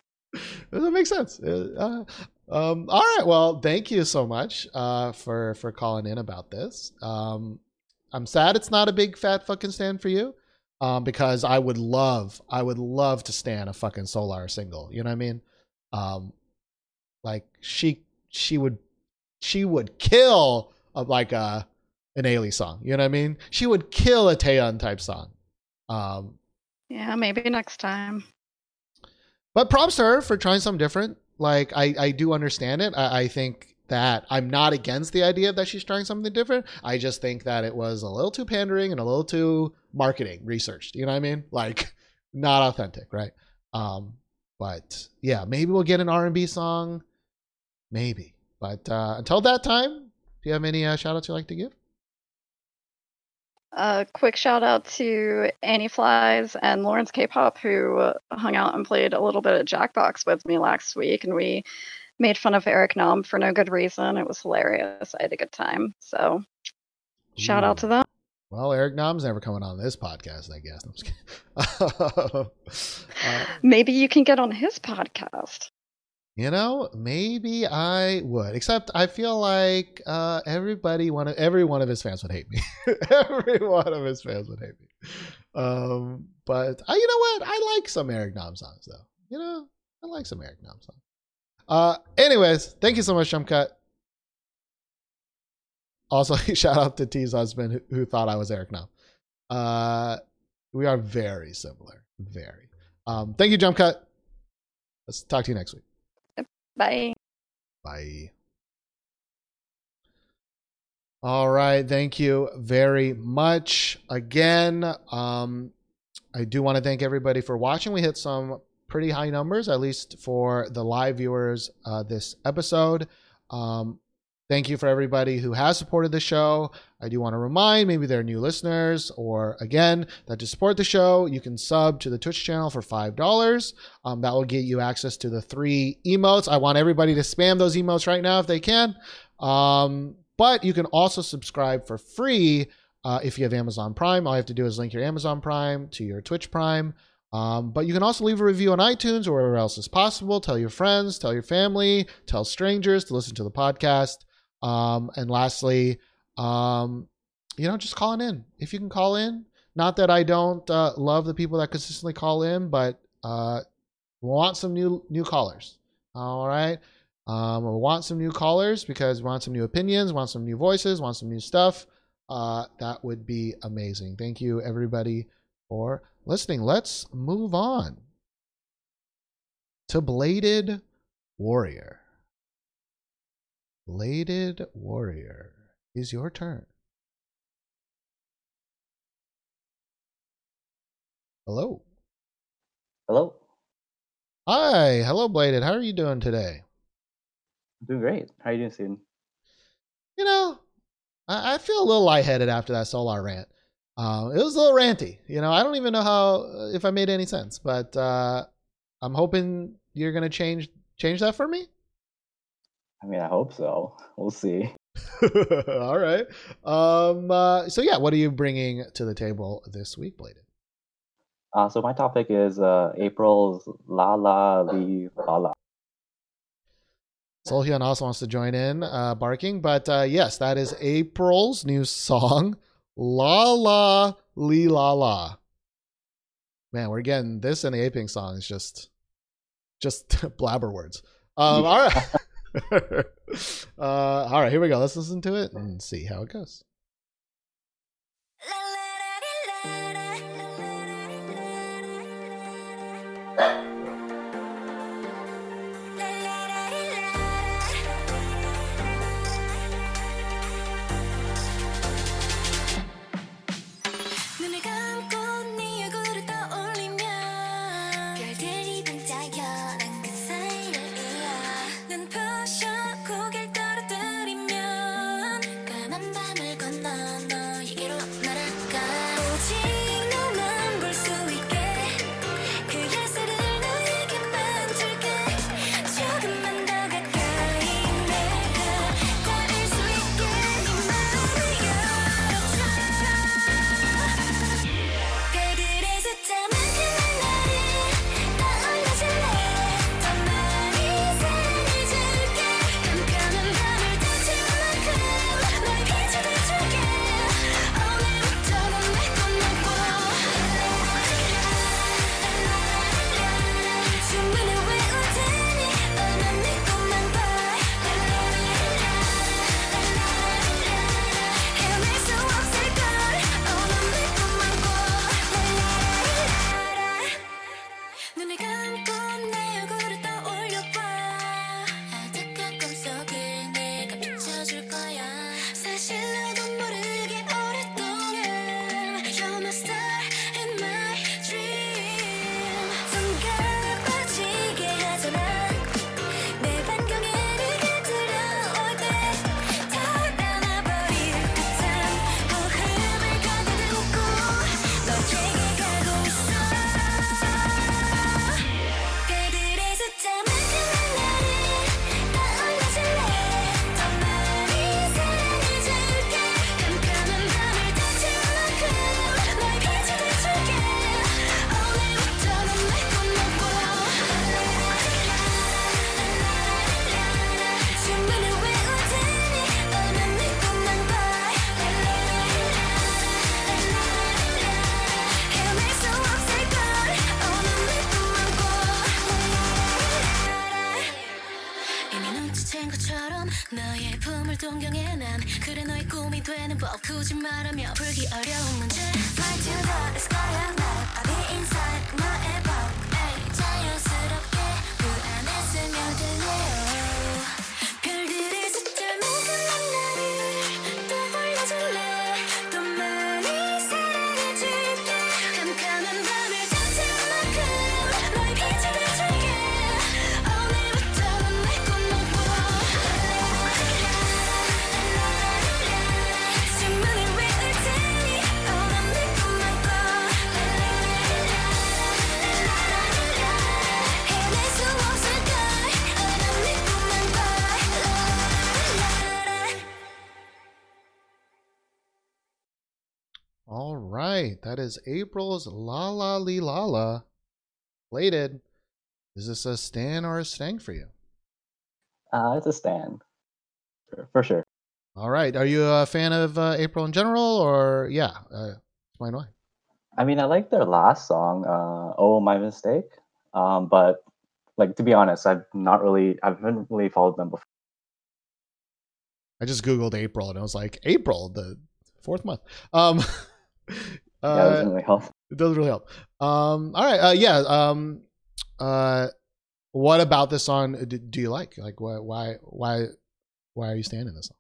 That makes sense. Uh, um, all right. Well, thank you so much uh, for for calling in about this. Um, I'm sad it's not a big fat fucking stand for you, um, because I would love, I would love to stand a fucking Solar single. You know what I mean? Um, like she she would she would kill a, like a an Ailee song. You know what I mean? She would kill a Taeyeon type song. Um, Yeah, maybe next time. but props to her for trying something different. Like I, I do understand it. I, I think that I'm not against the idea that she's trying something different. I just think that it was a little too pandering and a little too marketing researched. You know what I mean? Like not authentic, right? Um, but yeah, maybe we'll get an R&B song, maybe. But uh, until that time, do you have any uh, shout outs you'd like to give? A quick shout out to Annie Flies and Lawrence K-pop who hung out and played a little bit of Jackbox with me last week, and we made fun of Eric Nam for no good reason. It was hilarious. I had a good time. So shout out to them. Well, Eric Nam's never coming on this podcast, I guess. Uh, Maybe you can get on his podcast. You know, maybe I would. Except I feel like uh, everybody, one of every one of his fans would hate me. every one of his fans would hate me. Um, but I, you know what? I like some Eric Nam songs though. You know, I like some Eric Nam songs. Uh, anyways, thank you so much, Jump Cut. Also, shout out to T's husband who, who thought I was Eric Nam. Uh, we are very similar. Very. Um, thank you, Jump Cut. Let's talk to you next week. Bye. Bye. All right. Thank you very much. Again, um, I do want to thank everybody for watching. We hit some pretty high numbers, at least for the live viewers uh, this episode. Um, thank you for everybody who has supported the show. I do want to remind maybe they're new listeners or again that to support the show, you can sub to the Twitch channel for $5. Um, that will get you access to the three emotes. I want everybody to spam those emotes right now if they can. Um, but you can also subscribe for free uh, if you have Amazon Prime. All you have to do is link your Amazon Prime to your Twitch Prime. Um, but you can also leave a review on iTunes or wherever else is possible. Tell your friends, tell your family, tell strangers to listen to the podcast. Um, and lastly, um, you know, just calling in. If you can call in, not that I don't uh, love the people that consistently call in, but uh, want some new new callers. All right. Um, we want some new callers because we want some new opinions, want some new voices, want some new stuff. Uh, that would be amazing. Thank you, everybody, for listening. Let's move on to Bladed Warrior. Bladed Warrior is your turn. Hello. Hello. Hi. Hello, Bladed. How are you doing today? Doing great. How are you doing, Steven? You know, I, I feel a little lightheaded after that Solar rant. Uh, it was a little ranty. You know, I don't even know how if I made any sense, but uh, I'm hoping you're gonna change change that for me. I mean, I hope so. We'll see. All right. Um. Uh, so yeah, what are you bringing to the table this week, Bladed? Uh, so my topic is uh, April's La La Lee La La. Solhyun also wants to join in, uh, barking, but uh, yes, that is April's new song, La La Lee La La. Man, we're getting this and the Apink song is just, just blabber words. Um, all right. uh, all right, here we go. Let's listen to it and see how it goes. 품을 동경해. 난 그래 너의 꿈이 되는 법. 굳이 말하며 풀기 어려운 문제. Fly to the sky. of night I'll be inside 너 right, that is April's La La Lee La La. Bladed. Is this a Stan or a Stank for you? Uh, it's a stand, for, for sure. All right, are you a fan of uh, April in general, or yeah, uh, explain why? I mean, I like their last song, uh, "Oh My Mistake," um, but like to be honest, I've not really, I haven't really followed them before. I just googled April and it was like April, the fourth month. Um, yeah, it uh, doesn't really help. it doesn't really help. Um, all right, uh, yeah. Um, uh, what about this song do, do you like? Like, why, why, why, why are you standing this song?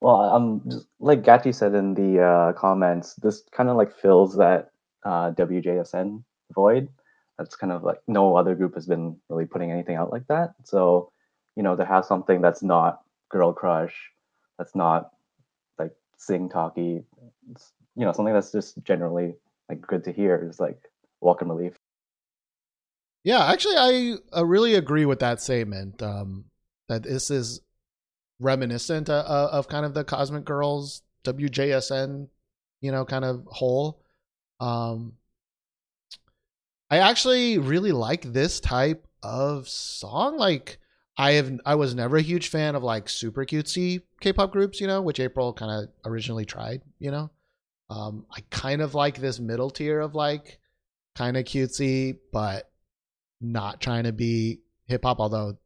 Well, um, just like Gachi said in the uh, comments, this kind of like fills that uh, WJSN void. That's kind of like no other group has been really putting anything out like that. So, you know, to have something that's not girl crush, that's not like sing talky, it's, you know, something that's just generally like good to hear is like welcome relief. Yeah, actually, I uh, really agree with that statement. Um, that this is reminiscent uh, uh, of kind of the Cosmic Girls WJSN, you know, kind of whole. Um, I actually really like this type of song. Like, I have, I was never a huge fan of like super cutesy K-pop groups, you know, which April kind of originally tried, you know. Um, I kind of like this middle tier of like kind of cutesy, but not trying to be hip hop, although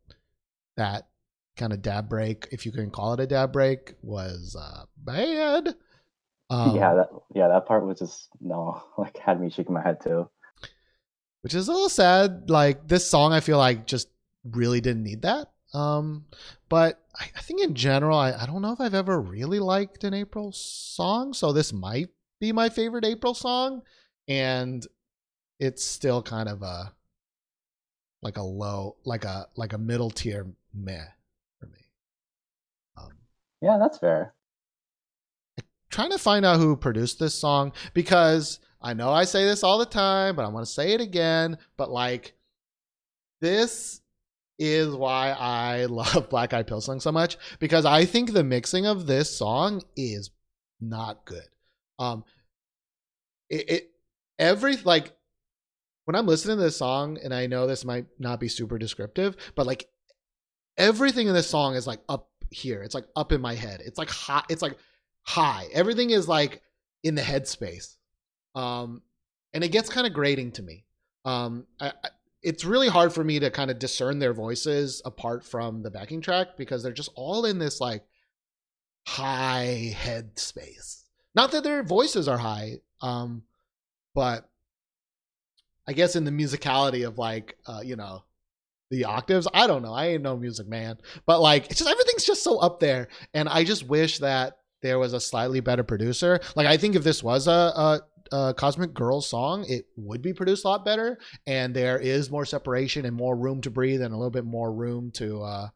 that kind of dab break, if you can call it a dab break, was uh, bad. Um, yeah, that yeah, that part was just no, like had me shaking my head too. which is a little sad. Like this song, I feel like just really didn't need that. Um, but I, I think in general, I, I don't know if I've ever really liked an April song, so this might be my favorite April song, and it's still kind of a like a low, like a like a middle tier meh for me. Um, Yeah, that's fair. trying to find out who produced this song because I know I say this all the time, but I want to say it again. But like, this is why I love Black Eyed Pilsung so much because I think the mixing of this song is not good. Um, it, it every like when I'm listening to this song, and I know this might not be super descriptive, but like everything in this song is like up here. It's like up in my head. It's like high. It's like high. Everything is like in the headspace. Um, and it gets kind of grating to me. Um, I, I, it's really hard for me to kind of discern their voices apart from the backing track because they're just all in this like high head space. Not that their voices are high, um, but I guess in the musicality of like, uh, you know, the octaves. I don't know. I ain't no music man, but like, it's just everything's just so up there, and I just wish that there was a slightly better producer. Like, I think if this was a, a, a Cosmic Girls song, it would be produced a lot better, and there is more separation and more room to breathe, and a little bit more room to, uh,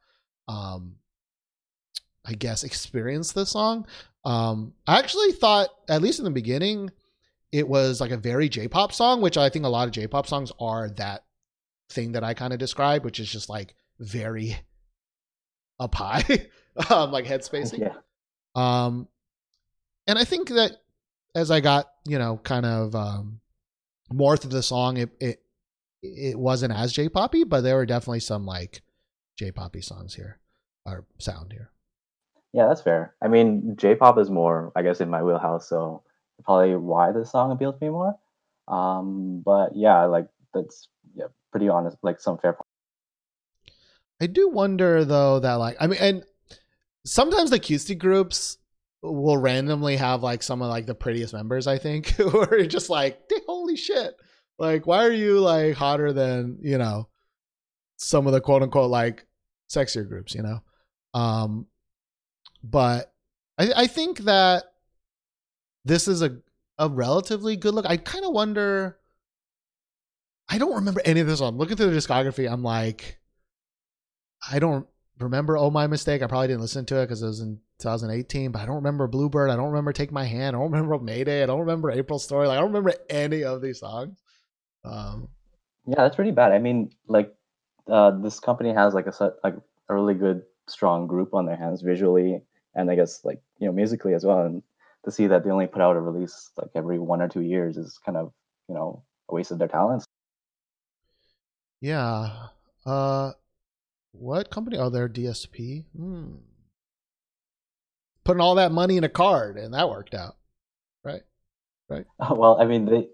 um, I guess, experience the song. Um, I actually thought, at least in the beginning, it was like a very J-pop song, which I think a lot of J-pop songs are that thing that I kind of described, which is just like very up high, um, like headspacing. Yeah. Um, and I think that as I got, you know, kind of um, more through the song, it it it wasn't as J-poppy, but there were definitely some like J-poppy songs here or sound here. Yeah, that's fair. I mean, J-pop is more, I guess, in my wheelhouse, so probably why this song appealed to me more. Um, but yeah, like that's yeah, pretty honest, like some fair. Point. I do wonder though that like I mean, and sometimes the cutesy groups will randomly have like some of like the prettiest members. I think who are just like, holy shit! Like, why are you like hotter than you know some of the quote unquote like sexier groups? You know, um, but I I think that this is a a relatively good look. I kind of wonder. I don't remember any of this. I'm looking through the discography. I'm like, I don't remember Oh My Mistake. I probably didn't listen to it because it was in 2018, but I don't remember Bluebird. I don't remember Take My Hand. I don't remember Mayday. I don't remember April Story. Like, I don't remember any of these songs. Um, Yeah, that's pretty bad. I mean, like, uh, this company has like a set, like a really good, strong group on their hands visually, and I guess like you know musically as well. And to see that they only put out a release like every one or two years is kind of you know a waste of their talents. yeah. Uh, what company? Oh, they're DSP. Hmm. Putting all that money in a KARD, and that worked out. Right. Right. Well, I mean, the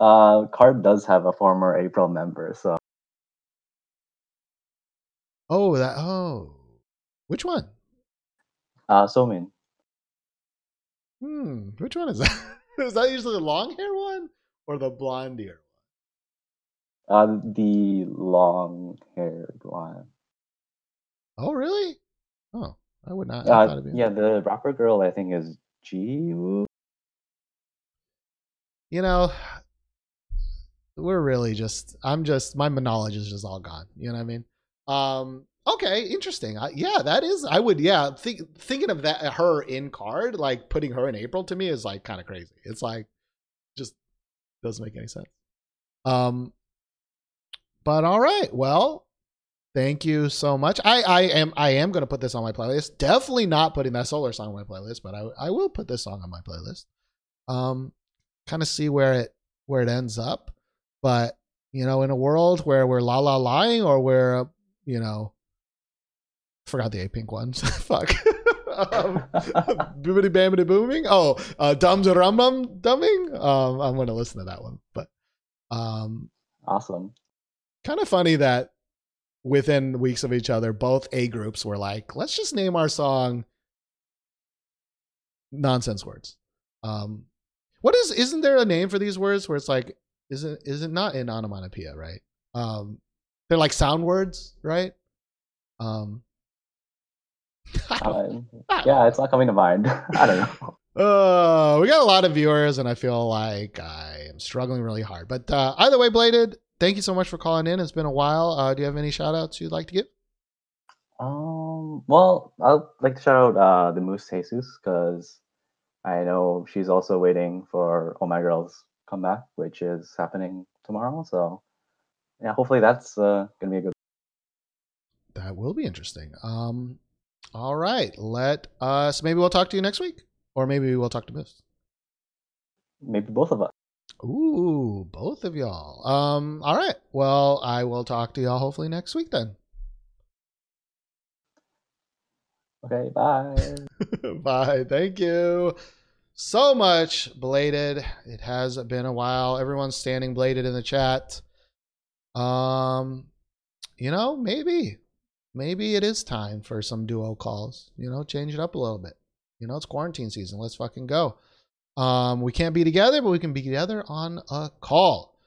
uh, KARD does have a former April member, so Oh, that. Oh, which one? uh, Somin. Hmm. Which one is that? is that usually the long hair one or the blonde hair one? Uh, the long-haired one. Oh, really? Oh, I would not. Uh, yeah, the rapper girl I think is Jiwoo. You know, we're really just. I'm just. My knowledge is just all gone. You know what I mean? Um. Okay. Interesting. I, yeah, that is. I would. Yeah. Think thinking of that her in KARD, like putting her in April to me is like kind of crazy. It's like just doesn't make any sense. Um. But all right. Well, thank you so much. I I am I am going to put this on my playlist. Definitely not putting that solar song on my playlist, but I I will put this song on my playlist. Um, kind of see where it where it ends up. But you know, in a world where we're la la lying or we're uh, you know, forgot the Apink ones. Fuck. um, boomity bamity booming. Oh, uh, dums and rum bum dumbing. Um, I'm to listen to that one. But um, Awesome. kind of funny that within weeks of each other, both A groups were like, let's just name our song nonsense words. Um, what is, isn't there a name for these words where it's like, isn't, is it not in onomatopoeia, right? Um, they're like sound words, right? Um, Uh, yeah, it's not coming to mind. I don't know. Uh, we got a lot of viewers, and I feel like I am struggling really hard. But uh, either way, Bladed, thank you so much for calling in. It's been a while. Uh, do you have any shout outs you'd like to give? Um, well, I'd like to shout out uh, the Moose Jesus because I know she's also waiting for Oh My Girl's comeback, which is happening tomorrow. So, yeah, hopefully that's uh, gonna be a good. That will be interesting. Um, all right. Let us, maybe we'll talk to you next week, or maybe we'll talk to Moose. Maybe both of us. Ooh, both of y'all. Um, all right. Well, I will talk to y'all hopefully next week then. Okay, bye. Bye. Thank you so much, Bladed. It has been a while. Everyone's standing bladed in the chat. Um, you know, maybe, maybe it is time for some duo calls. You know, change it up a little bit. You know, it's quarantine season. Let's fucking go. Um, we can't be together, but we can be together on a call.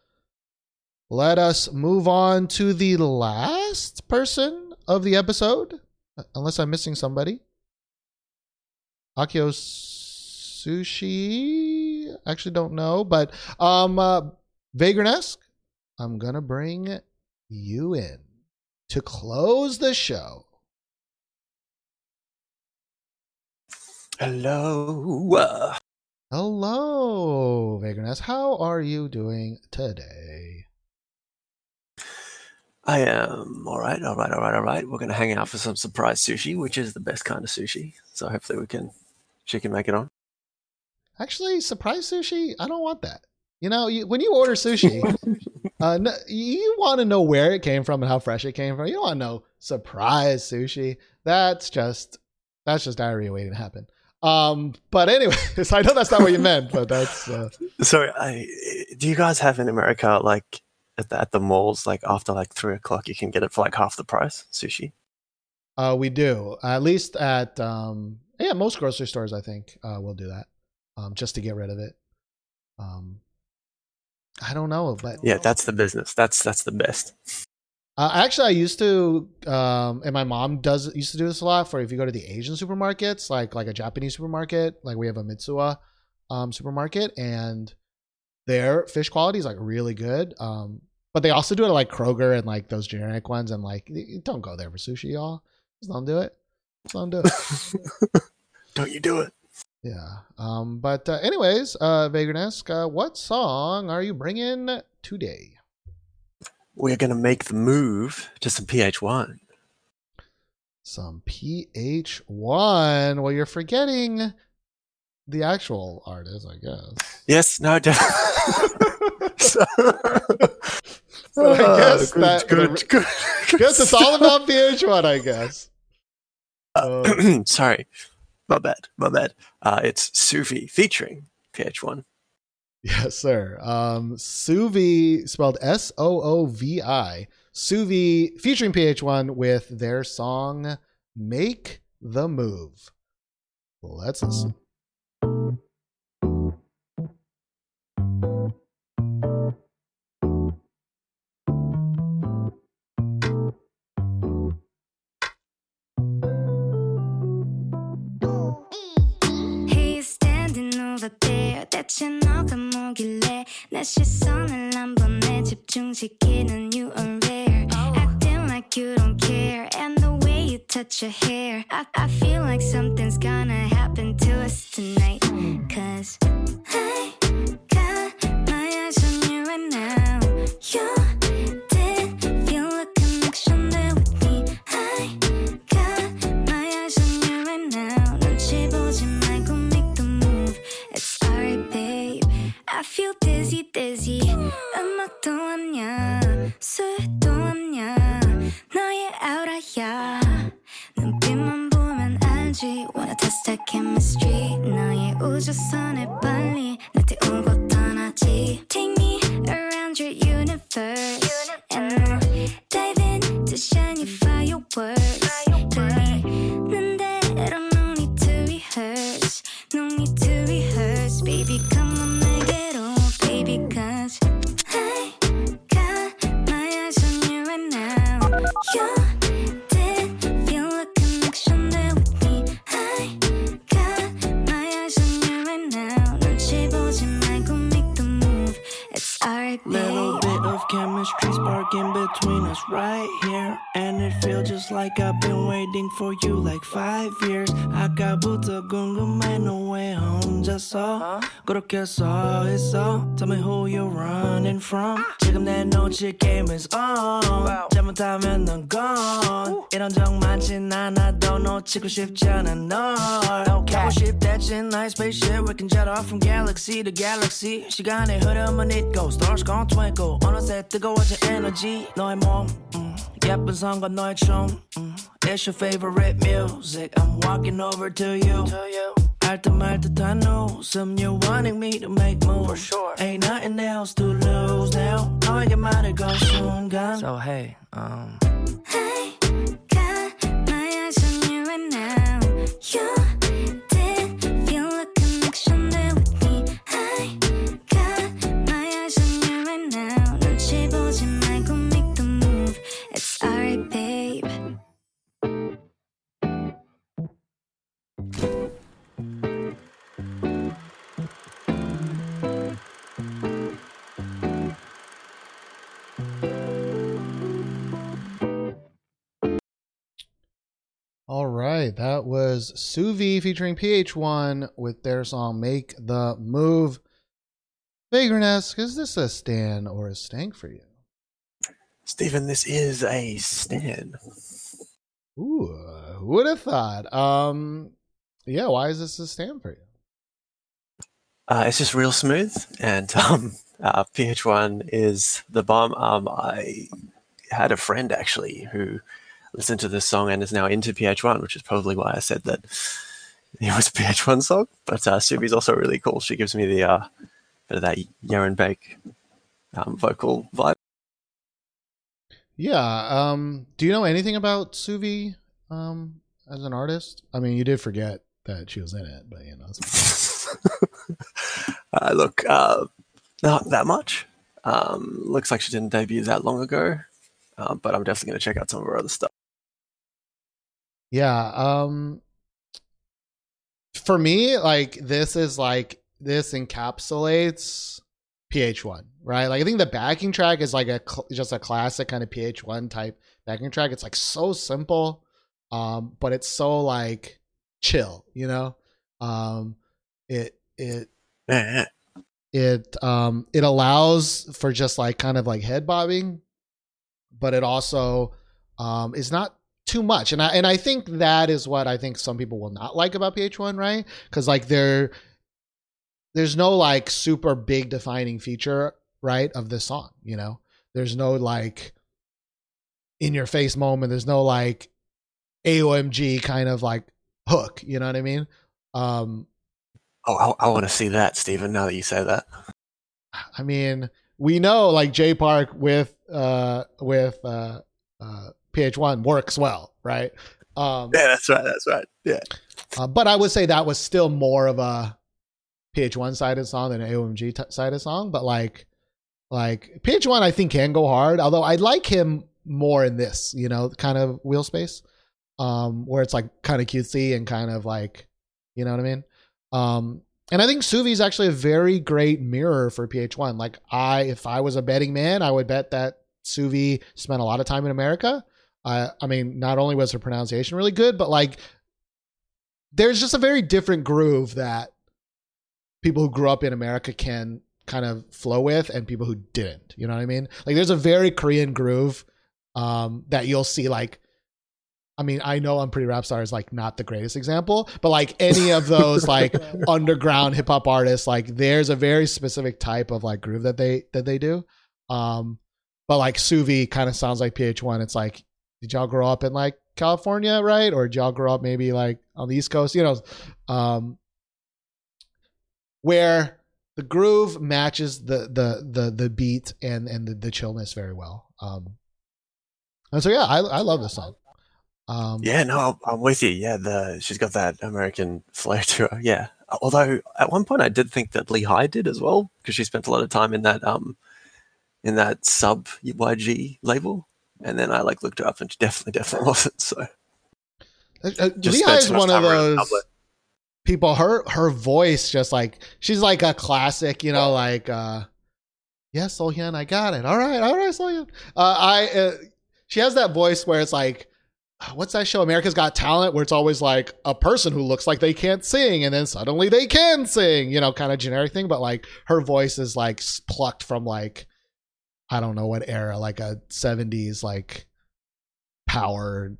Let us move on to the last person of the episode, unless I'm missing somebody. Akio Sushi. Actually, don't know, but um, uh, Vagrant-esque. I'm gonna bring you in to close the show. Hello. Hello, Vagrant-esque. How are you doing today? I am all right, all right, all right, all right. We're going to hang out for some surprise sushi, which is the best kind of sushi. So hopefully we can, she can make it on. Actually, surprise sushi. I don't want that. You know, you, when you order sushi, uh, n- you want to know where it came from and how fresh it came from. You don't want to know surprise sushi. That's just that's just diarrhea waiting to happen. Um, but anyways, I know that's not what you meant, but that's uh, So, I, do you guys have in America like at the, at the malls, like after like three o'clock, you can get it for like half the price sushi? Uh, we do at least at um, yeah most grocery stores. I think uh, we'll do that um, just to get rid of it. Um, I don't know, but Yeah, that's the business. That's that's the best. Uh, actually, I used to, um, and my mom does used to do this a lot. For if you go to the Asian supermarkets, like like a Japanese supermarket, like we have a Mitsuwa um, supermarket, and their fish quality is like really good. Um, but they also do it at like Kroger and like those generic ones. I'm like, don't go there for sushi, y'all. Just don't do it. Just don't do it. Don't you do it? yeah. Um, but uh, anyways, uh, Vagrant uh, what song are you bringing today? We're gonna make the move to some PH1. some PH1. Well, you're forgetting the actual artist, I guess. Yes, no, definitely. so, So I guess good, that- good, good, guess it's all about PH1, I guess. Uh, Sorry, my bad, my bad. Uh, it's Suvi featuring PH1. Yes, sir. Um, Suvi, spelled S O O V I. Suvi featuring PH1 with their song Make the Move. Let's listen. Standing over there 너가 뭐길래 내 시선을 한 번에 집중시키는 you are rare Acting like you don't care And the way you touch your hair I, I feel like something's gonna happen to us tonight 그렇게 서 있어? Tell me who you're running from. 지금 내 눈치 game is on. 잘못하면 넌 gone. 이런 적 많진 않아도 놓치고 싶지 않아 널. 가고 싶댔지 나의 spaceship. We can jet off from galaxy to galaxy. 시간의 흐름은 잊고 stars gon' twinkle. 어느새 뜨거워진 energy. 너의 몸, 음, 예쁜 성과 너의 춤. 음, it's your favorite music. I'm walking over to you. Hard to hard that I know. Some you wanting me to make more. For sure. Ain't nothing else to lose now. All I get mad at soon gone. So hey, um. Hey. Right, that was Suvi featuring PH1 with their song "Make the Move." Vagrant is this a stan or a stank for you? Stephen, this is a stand. Ooh, who would have thought? Um, yeah, why is this a stand for you? Uh, it's just real smooth, and um, uh, PH1 is the bomb. Um, I had a friend actually who listened to this song and is now into PH1, which is probably why I said that it was a PH1 song. But uh, Suvi's also really cool. She gives me the uh, bit of that Yerin Baek um, vocal vibe. Yeah. Um, do you know anything about Suvi um, as an artist. I mean, you did forget that she was in it, but you know, uh, look, uh, not that much. Um, looks like she didn't debut that long ago, uh, but I'm definitely going to check out some of her other stuff. Yeah. Um for me, like this is like this encapsulates PH1, right? Like I think the backing track is like a cl- just a classic kind of PH1 type backing track. It's like so simple, um, but it's so like chill, you know. Um, it it it um it allows for just like kind of like head bobbing but it also um is not too much. And i and i think that is what i think some people will not like about ph1 right? Because like there there's no like super big defining feature right of this song you know? There's no like in your face moment there's no like aomg kind of like hook you know what i mean? Um Oh, I, I want to see that, Stephen. Now that you say that, I mean, we know like Jay Park with uh with uh uh PH1 works well, right? Um yeah, that's right. That's right. Yeah, uh, but I would say that was still more of a PH1 sided song than an AOMG t- sided song, but like like PH1 I think can go hard, although I like him more in this, you know, kind of wheel space um where it's like kind of cutesy and kind of like you know what I mean? Um, and I think Suvi is actually a very great mirror for PH1. Like I, if I was a betting man, I would bet that Suvi spent a lot of time in America. Uh, I mean, not only was her pronunciation really good, but like there's just a very different groove that people who grew up in America can kind of flow with, and people who didn't. You know what I mean? Like there's a very Korean groove um, that you'll see like I mean, I know Unpretty Rap Star is like not the greatest example, but like any of those like underground hip hop artists, like there's a very specific type of like groove that they that they do. Um, but like Suvi kind of sounds like PH1. It's like, did y'all grow up in like California, right? Or did y'all grow up maybe like on the East Coast? You know, um, where the groove matches the the the the beat and and the, the chillness very well. Um, and so yeah, I I love this song. Um, yeah. No, I'm, with you. Yeah, the she's got that American flair to her. Yeah. Although at one point I did think that Lee Hi did as well because she spent a lot of time in that um in that sub YG label, and then I like looked her up and she definitely definitely wasn't. So Uh, uh, spent is one of time around the those people. Her her voice just like she's like a classic, you know, like uh yes, Sohyun, I got it. All right, all right, Sohyun. Uh, I uh, she has that voice where it's like. uh, What's that show? America's Got Talent, where it's always like a person who looks like they can't sing, and then suddenly they can sing, you know, kind of generic thing. But like her voice is like plucked from like I don't know what era, like a '70s like power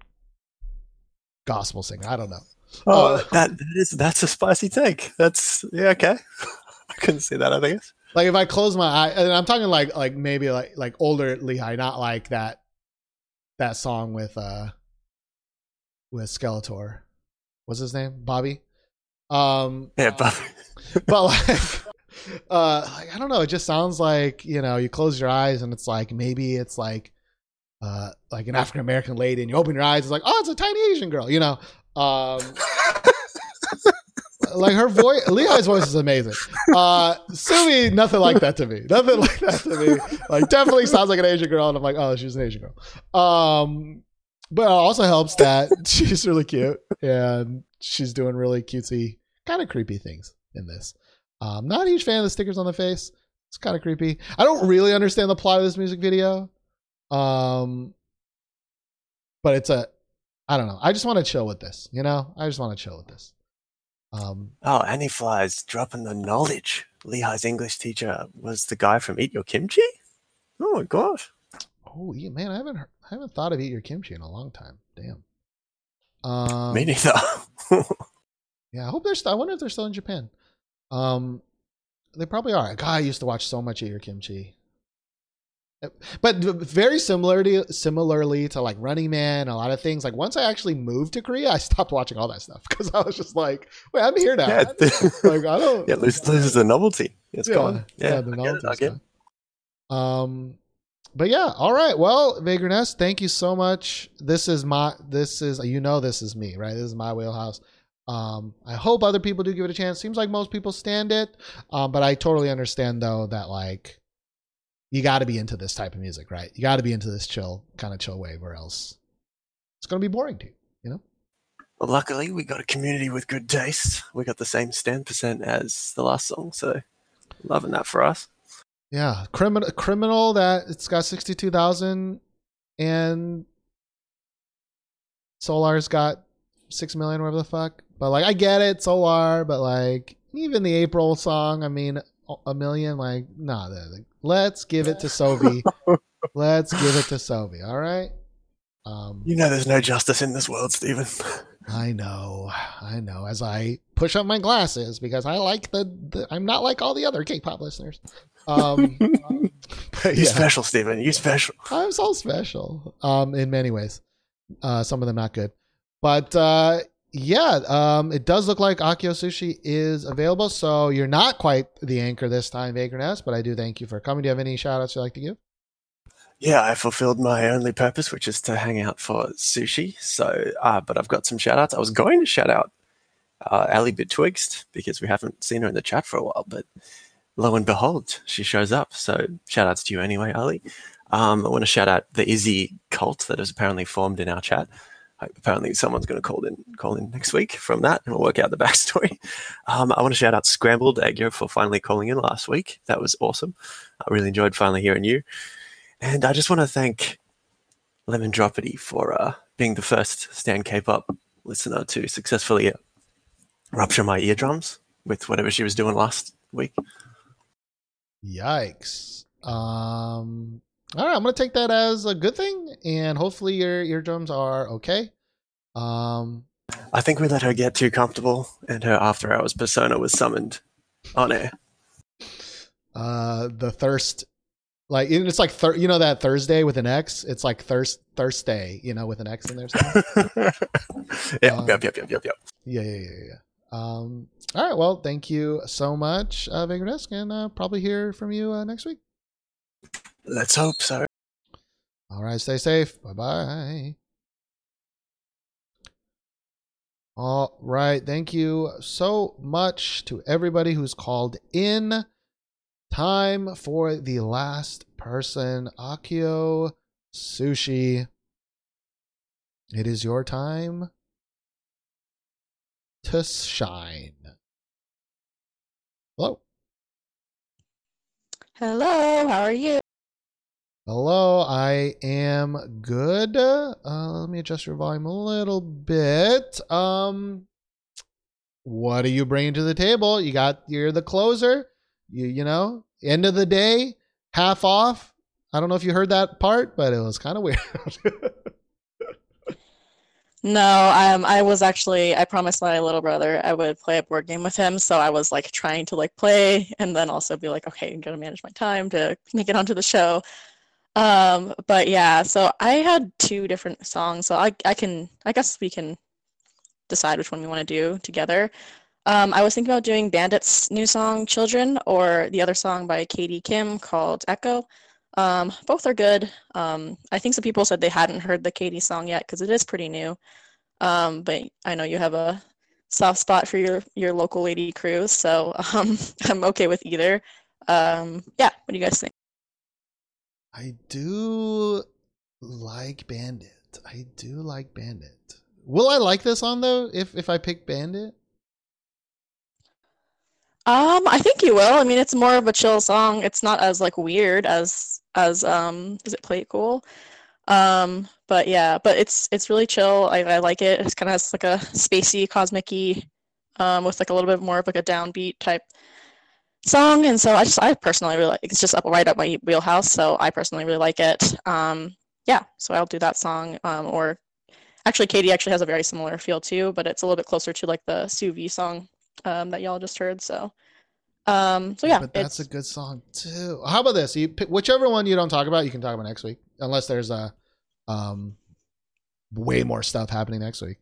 gospel singer. I don't know. Oh, Uh, that, that is that's a spicy take. That's yeah, okay. I couldn't see that. I think. like if I close my eye, and I'm talking like like maybe like like older Lee Hi, not like that that song with uh with Skeletor. What's his name? Bobby. Um, Yeah, but but like uh like I don't know, it just sounds like, you know, you close your eyes and it's like maybe it's like uh like an African American lady and you open your eyes, it's like, oh, it's a tiny Asian girl, you know. Um like her voice Lee Hi's voice is amazing. Uh Suvi, nothing like that to me. Nothing like that to me. Like definitely sounds like an Asian girl, and I'm like, oh, she's an Asian girl. Um but it also helps that she's really cute and she's doing really cutesy, kind of creepy things in this. Um, not a huge fan of the stickers on the face. It's kind of creepy. I don't really understand the plot of this music video. Um, but it's a, I don't know. I just want to chill with this. You know, I just want to chill with this. Um, oh, Annie Flies dropping the knowledge. Lee Hi's English teacher was the guy from Eat Your Kimchi. Oh my gosh. oh yeah, man, I haven't, heard, I haven't thought of eat your kimchi in a long time. Damn. Um, Me neither. Yeah, I hope they're. St- I wonder if they're still in Japan. Um, they probably are. God, I used to watch so much of Your Kimchi. But very similarly, similarly to like Running Man, a lot of things. Like once I actually moved to Korea, I stopped watching all that stuff because I was just like, "Wait, I'm here now." yeah, like I don't. yeah, this is a novelty. It's yeah, gone. yeah, Yeah, the I get it, I novelty's get it. Um, but yeah, all right. Well, Vagrant S, thank you so much. This is my this is you know this is me, right? This is my wheelhouse. Um, I hope other people do give it a chance. Seems like most people stand it, um, but I totally understand though that like you got to be into this type of music, right? You got to be into this chill kind of chill wave, or else it's gonna be boring to you. You know. Well, luckily, we got a community with good taste. We got the same stand percent as the last song, so loving that for us. Yeah, criminal criminal that it's got sixty two thousand, and Solar's got six million, whatever the fuck. But like, I get it, Solar, but like, even the April song, I mean, a million, like, nah. Like, let's give it to Suvi. let's give it to Suvi. All right. Um, You know, there's no justice in this world, Stephen. I know, I know. As I push up my glasses because I like the, the I'm not like all the other K-pop listeners. Um, but You yeah. special, Stephen. You're special. I'm so special. Um, in many ways. Uh, some of them not good. But uh yeah, um, it does look like Akio Sushi is available. So you're not quite the anchor this time, Vagrant but I do thank you for coming. Do you have any shout outs you'd like to give? Yeah, I fulfilled my only purpose, which is to hang out for sushi. So, uh, but I've got some shout outs. I was going to shout out uh, Ali Bitwixt because we haven't seen her in the chat for a while, but lo and behold, she shows up. So, shout outs to you anyway, Ali. Um, I want to shout out the Izzy cult that has apparently formed in our chat. Apparently, someone's going to call in call in next week from that, and we'll work out the backstory. Um, I want to shout out Scrambled Egg for finally calling in last week. That was awesome. I really enjoyed finally hearing you. And I just want to thank Lemon Dropity for uh, being the first Stan K-pop listener to successfully rupture my eardrums with whatever she was doing last week. Yikes. Um all right, I'm gonna take that as a good thing, and hopefully your eardrums are okay. Um I think we let her get too comfortable, and her after hours persona was summoned on air. uh the thirst like it's like thir- you know that Thursday with an X? It's like thirst Thursday, you know, with an X in there. yep, Um, yep, yep, yep, yep, yep. Yeah, yeah, yeah, yeah. Um, all right. Well, thank you so much, uh, Vagrant-esque, and uh, probably hear from you uh, next week. Let's hope so. All right. Stay safe. Bye bye. All right. Thank you so much to everybody who's called in. Time for the last person, Akio Sushi. It is your time to shine. Hello. Hello, how are you? Hello, I am good. Uh, let me adjust your volume a little bit. Um, what are you bringing to the table? You got you're the closer. You you know, end of the day, half off. I don't know if you heard that part, but it was kind of weird. No, um, I was actually, I promised my little brother I would play a board game with him, so I was like trying to like play and then also be like, okay, I'm gonna manage my time to make it onto the show. Um, but yeah, so I had two different songs, so I I can, I guess we can decide which one we want to do together. Um, I was thinking about doing BVNDIT's new song, Children, or the other song by Katie Kim called Echo. Um, both are good. Um, I think some people said they hadn't heard the Katie song yet because it is pretty new. Um, but I know you have a soft spot for your your local lady crew, so um, I'm okay with either. Um, yeah, what do you guys think? I do like BVNDIT. I do like BVNDIT. Will I like this on though if if I pick BVNDIT? Um, I think you will. I mean, it's more of a chill song. It's not as like weird as as um, is it Play Cool? Um, but yeah, but it's it's really chill. I, I like it. It's kind of like a spacey, cosmic-y, um, with like a little bit more of like a downbeat type song. And so I just I personally really like it's just up right up my wheelhouse. So I personally really like it. Um, yeah, so I'll do that song. Um, or actually, Katie actually has a very similar feel too, but it's a little bit closer to like the Suvi song um, that y'all just heard. So, um, so yeah, but that's a good song too. How about this? You pick whichever one you don't talk about, you can talk about next week, unless there's a um way more stuff happening next week.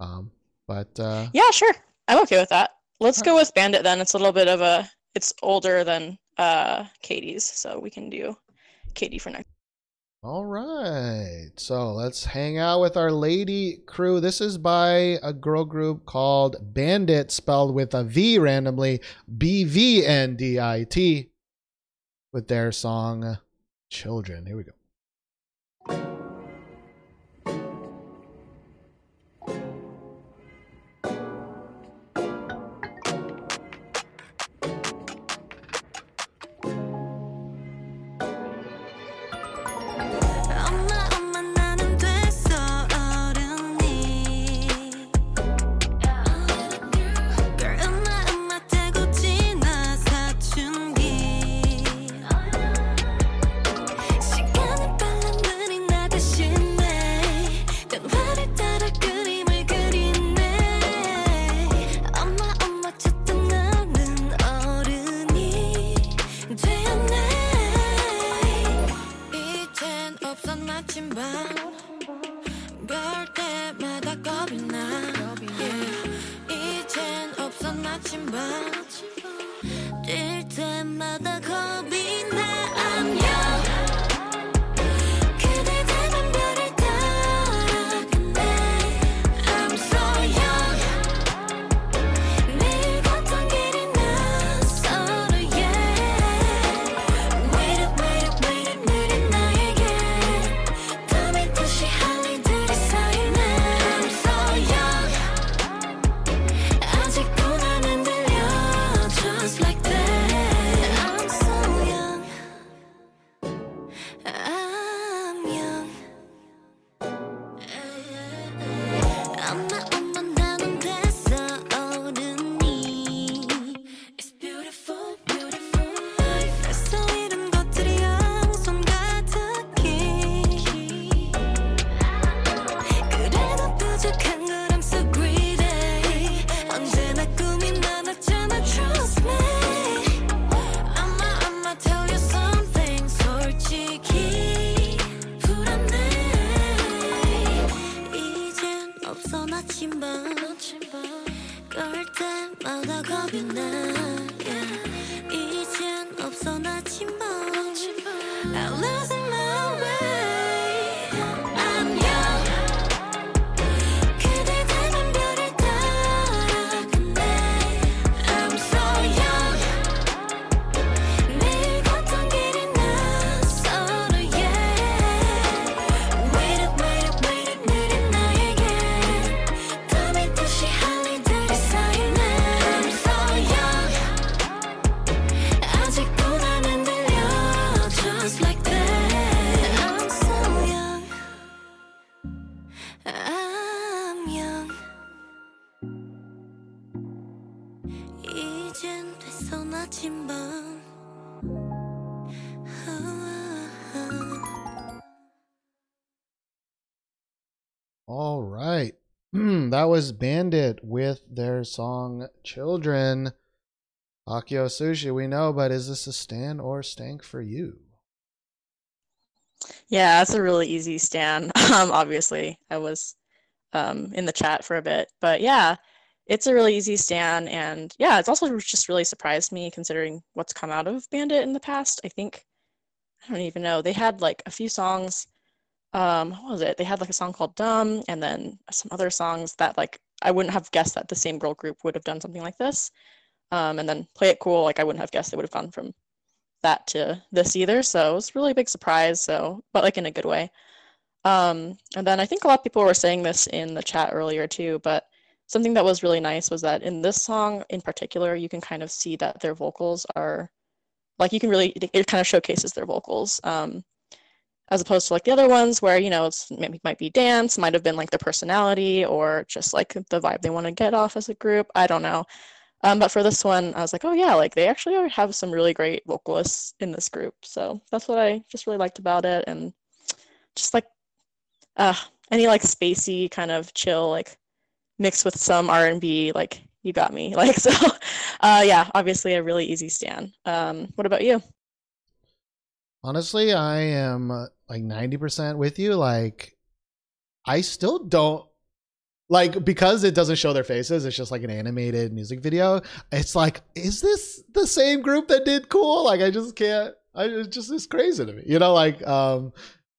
Um, but uh, yeah, sure, I'm okay with that. Let's go with BVNDIT then. It's a little bit of a it's older than uh Katie's, so we can do Katie for next. All right. So let's hang out with our lady crew. This is by a girl group called BVNDIT, spelled with a V randomly, B V N D I T, with their song Children. Here we go. Was BVNDIT with their song Children. Akio Sushi, we know, but is this a stan or stank for you? Yeah, that's a really easy stand. Um, obviously, I was um, in the chat for a bit, but yeah, it's a really easy stand, and yeah, it's also just really surprised me considering what's come out of BVNDIT in the past. I think I don't even know. They had like a few songs. Um, what was it? They had like a song called "Dumb," and then some other songs that like I wouldn't have guessed that the same girl group would have done something like this. Um, and then "Play It Cool," like I wouldn't have guessed they would have gone from that to this either. So it was really a big surprise. So, but like in a good way. Um, and then I think a lot of people were saying this in the chat earlier too, but something that was really nice was that in this song in particular, you can kind of see that their vocals are like you can really it, kind of showcases their vocals. Um, as opposed to like the other ones where you know it's maybe might be dance, might have been like their personality or just like the vibe they want to get off as a group. I don't know. Um, but for this one, I was like, oh yeah, like they actually have some really great vocalists in this group. So that's what I just really liked about it, and just like uh, any like spacey kind of chill, like mixed with some R and B, like you got me. Like so, uh, yeah, obviously a really easy stand. Um, what about you? Honestly, I am like 90% with you. Like, I still don't like because it doesn't show their faces, it's just like an animated music video. It's like, is this the same group that did cool? Like, I just can't, I it's just it's crazy to me, you know, like, um,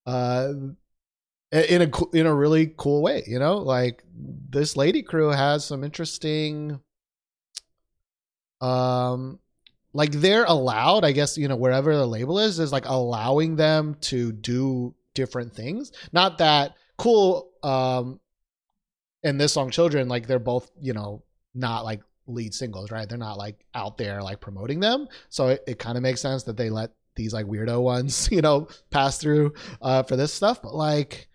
uh, in a in a really cool way. You know, like this lady crew has some interesting. Um, like they're allowed, I guess, you know, wherever the label is, is like allowing them to do different things. Not that cool. Um, and this song, Children, like they're both, you know, not like lead singles, right? They're not like out there like promoting them. So it, it kind of makes sense that they let these like weirdo ones, you know, pass through uh, for this stuff. But like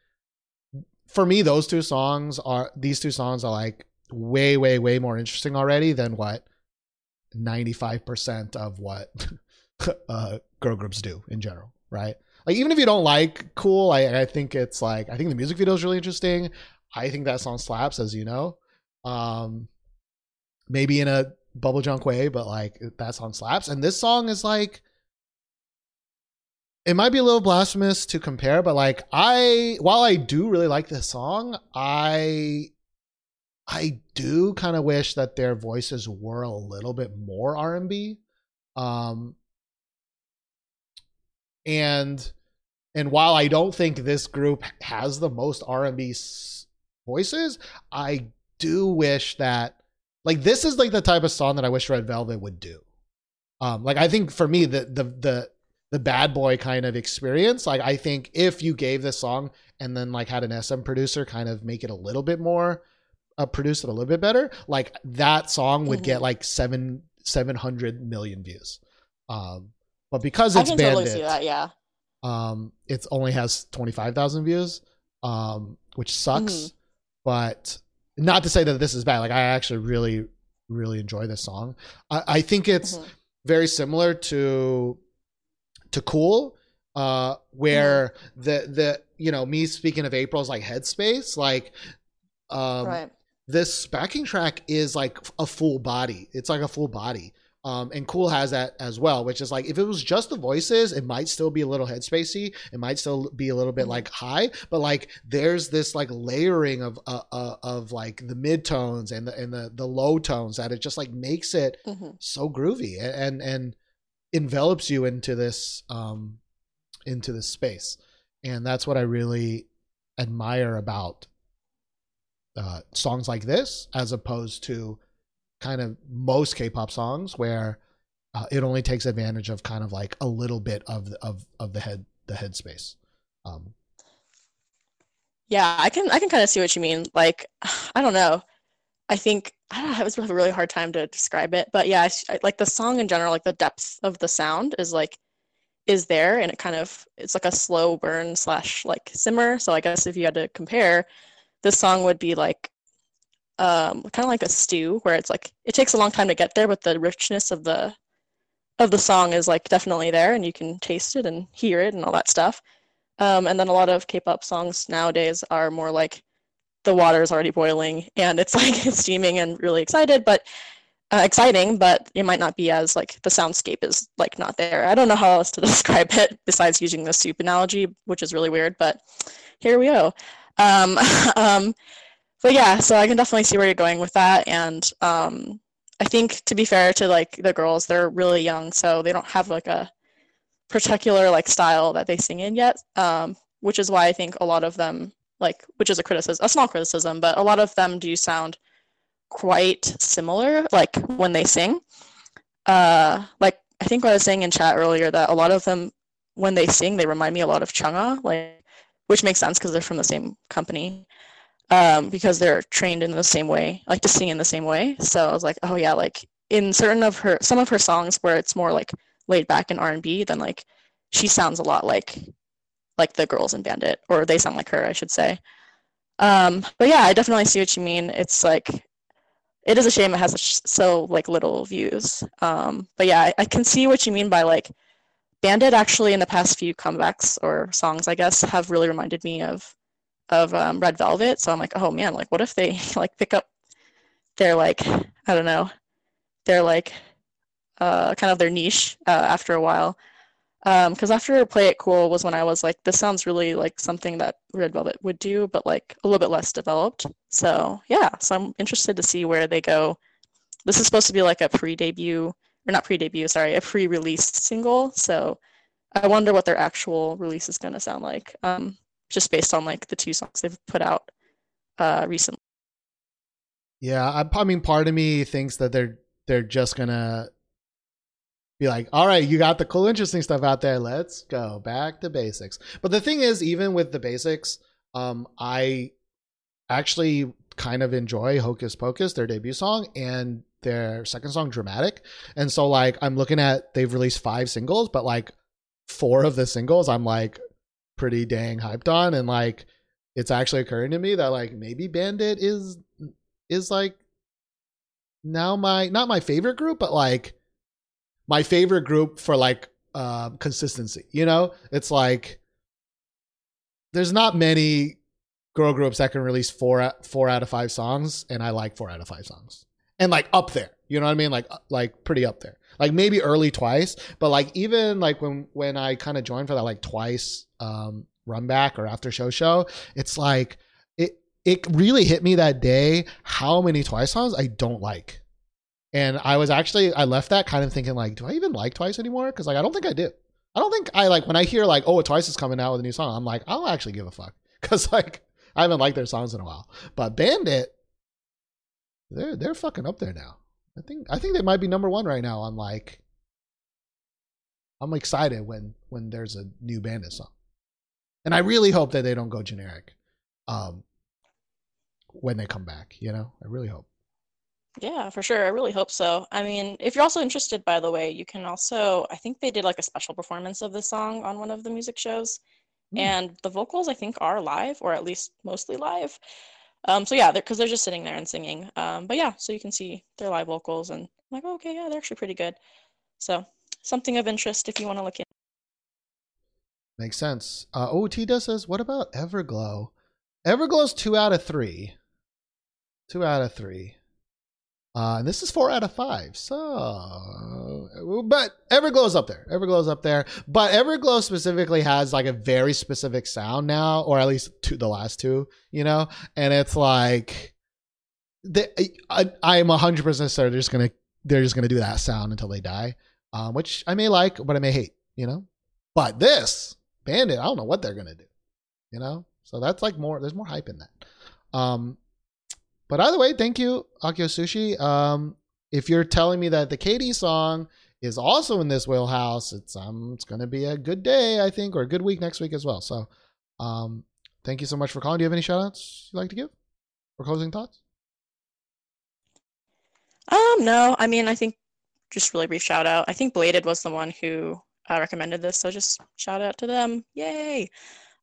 for me, those two songs are these two songs are like way, way, way more interesting already than what 95% of what uh, girl groups do in general, right? Like even if you don't like Cool, I, I think it's like I think the music video is really interesting. I think that song slaps, as you know. Um, maybe in a bubble junk way, but like that song slaps. And this song is like it might be a little blasphemous to compare, but like I while I do really like this song, I I do kind of wish that their voices were a little bit more R&B. Um and and while I don't think this group has the most R&B voices, I do wish that like this is like the type of song that I wish Red Velvet would do. Um like I think for me the the the the bad boy kind of experience, like I think if you gave this song and then like had an SM producer kind of make it a little bit more uh, produce it a little bit better, like that song would get Mhm. like seven seven hundred million views. Um, but because I it's can BVNDIT, totally see that. Yeah. um, it only has twenty five thousand views, um, which sucks. Mhm. But not to say that this is bad. Like I actually really really enjoy this song. I, I think it's Mhm. very similar to to Cool, uh, where the the you know me speaking of April's like Headspace, like um, right. This backing track is like a full body. It's like a full body. Um, and Cool has that as well, which is like if it was just the voices, it might still be a little headspacey. It might still be a little bit Mhm. like high, but like there's this like layering of uh, uh, of like the mid tones and the and the the low tones that it just like makes it hmm so groovy and and, and envelops you into this um into this space and that's what i really admire about uh songs like this as opposed to kind of most k-pop songs where uh, it only takes advantage of kind of like a little bit of the, of of the head the headspace um Yeah, I can I can kind of see what you mean. Like, I don't know. I think I don't know, I was a really hard time to describe it, but yeah, I I- like the song in general, like the depth of the sound is like is there, and it kind of it's like a slow burn slash like simmer. So I guess if you had to compare, this song would be like um kind of like a stew where it's like it takes a long time to get there, but the richness of the of the song is like definitely there, and you can taste it and hear it and all that stuff. Um, and then a lot of K-pop songs nowadays are more like the water is already boiling and it's like steaming and really excited, but uh, exciting, but it might not be as like the soundscape is like not there. I don't know how else to describe it besides using the soup analogy, which is really weird, but here we go. Um, um, but yeah, so I can definitely see where you're going with that, and um, I think to be fair to like the girls, they're really young, so they don't have like a particular like style that they sing in yet, um, which is why I think a lot of them like, which is a criticism, a small criticism, but a lot of them do sound quite similar, like when they sing. Uh, like I think what I was saying in chat earlier that a lot of them, when they sing, they remind me a lot of Chungha, like, which makes sense because they're from the same company, um, because they're trained in the same way, like to sing in the same way. So I was like, oh yeah, like in certain of her, some of her songs where it's more like laid back in R&B, then like she sounds a lot like like the girls in BVNDIT, or they sound like her, I should say. Um, but yeah, I definitely see what you mean. It's like it is a shame it has so like little views. Um, but yeah, I, I can see what you mean by like BVNDIT. Actually, in the past few comebacks or songs, I guess, have really reminded me of of um, Red Velvet. So I'm like, oh man, like what if they like pick up their like I don't know, their like uh, kind of their niche uh, after a while. Because after Play It Cool was when I was like, this sounds really like something that Red Velvet would do, but like a little bit less developed. So yeah, so I'm interested to see where they go. This is supposed to be like a pre-debut, or not pre-debut, sorry, a pre-released single. So I wonder what their actual release is going to sound like. Um, just based on like the two songs they've put out uh recently. Yeah, I, I mean, part of me thinks that they're they're just gonna be like, all right, you got the cool, interesting stuff out there. Let's go back to basics. But the thing is, even with the basics, um, I actually kind of enjoy Hocus Pocus, their debut song, and their second song, Dramatic. And so, like, I'm looking at they've released five singles, but like four of the singles, I'm like pretty dang hyped on, and like it's actually occurring to me that like maybe BVNDIT is is like now my not my favorite group, but like my favorite group for like uh, consistency. You know, it's like there's not many girl groups that can release four four out of five songs, and I like four out of five songs, and like up there. You know what I mean? Like like pretty up there. Like maybe early twice, but like even like when when I kind of joined for that like twice um run back or after show show, it's like it it really hit me that day how many twice songs I don't like. And I was actually I left that kind of thinking like, do I even like Twice anymore? Because like I don't think I do. I don't think I like when I hear like, oh, Twice is coming out with a new song. I'm like, I'll actually give a fuck because like I haven't liked their songs in a while. But BVNDIT, they're they're fucking up there now. I think I think they might be number one right now on like. I'm excited when when there's a new BVNDIT song, and I really hope that they don't go generic, um, when they come back. You know, I really hope. Yeah, for sure. I really hope so. I mean, if you're also interested, by the way, you can also, I think they did like a special performance of the song on one of the music shows. Hmm. And the vocals, I think, are live, or at least mostly live. Um, so yeah, because they're, just sitting there and singing. Um, but yeah, so you can see their live vocals, and I'm like, oh, okay, yeah, they're actually pretty good. So something of interest if you want to look in. Makes sense. Uh, oh, Tita says, what about Everglow? Everglow's two out of three. Two out of three. Uh, and this is four out of five. So, but Everglow's up there. Everglow's up there. But Everglow specifically has like a very specific sound now, or at least two, the last two, you know? And it's like, they, I, I'm 100% certain they're just going to, they're just going to do that sound until they die, um, which I may like, but I may hate, you know? But this, BVNDIT, I don't know what they're going to do, you know? So that's like more, there's more hype in that. Um, but either way, thank you, Akio Sushi. Um, if you're telling me that the Katie song is also in this wheelhouse, it's um it's gonna be a good day, I think, or a good week next week as well. So um thank you so much for calling. Do you have any shout outs you'd like to give? Or closing thoughts? Um, no, I mean, I think just really brief shout out. I think Bladed was the one who uh, recommended this, so just shout out to them. Yay!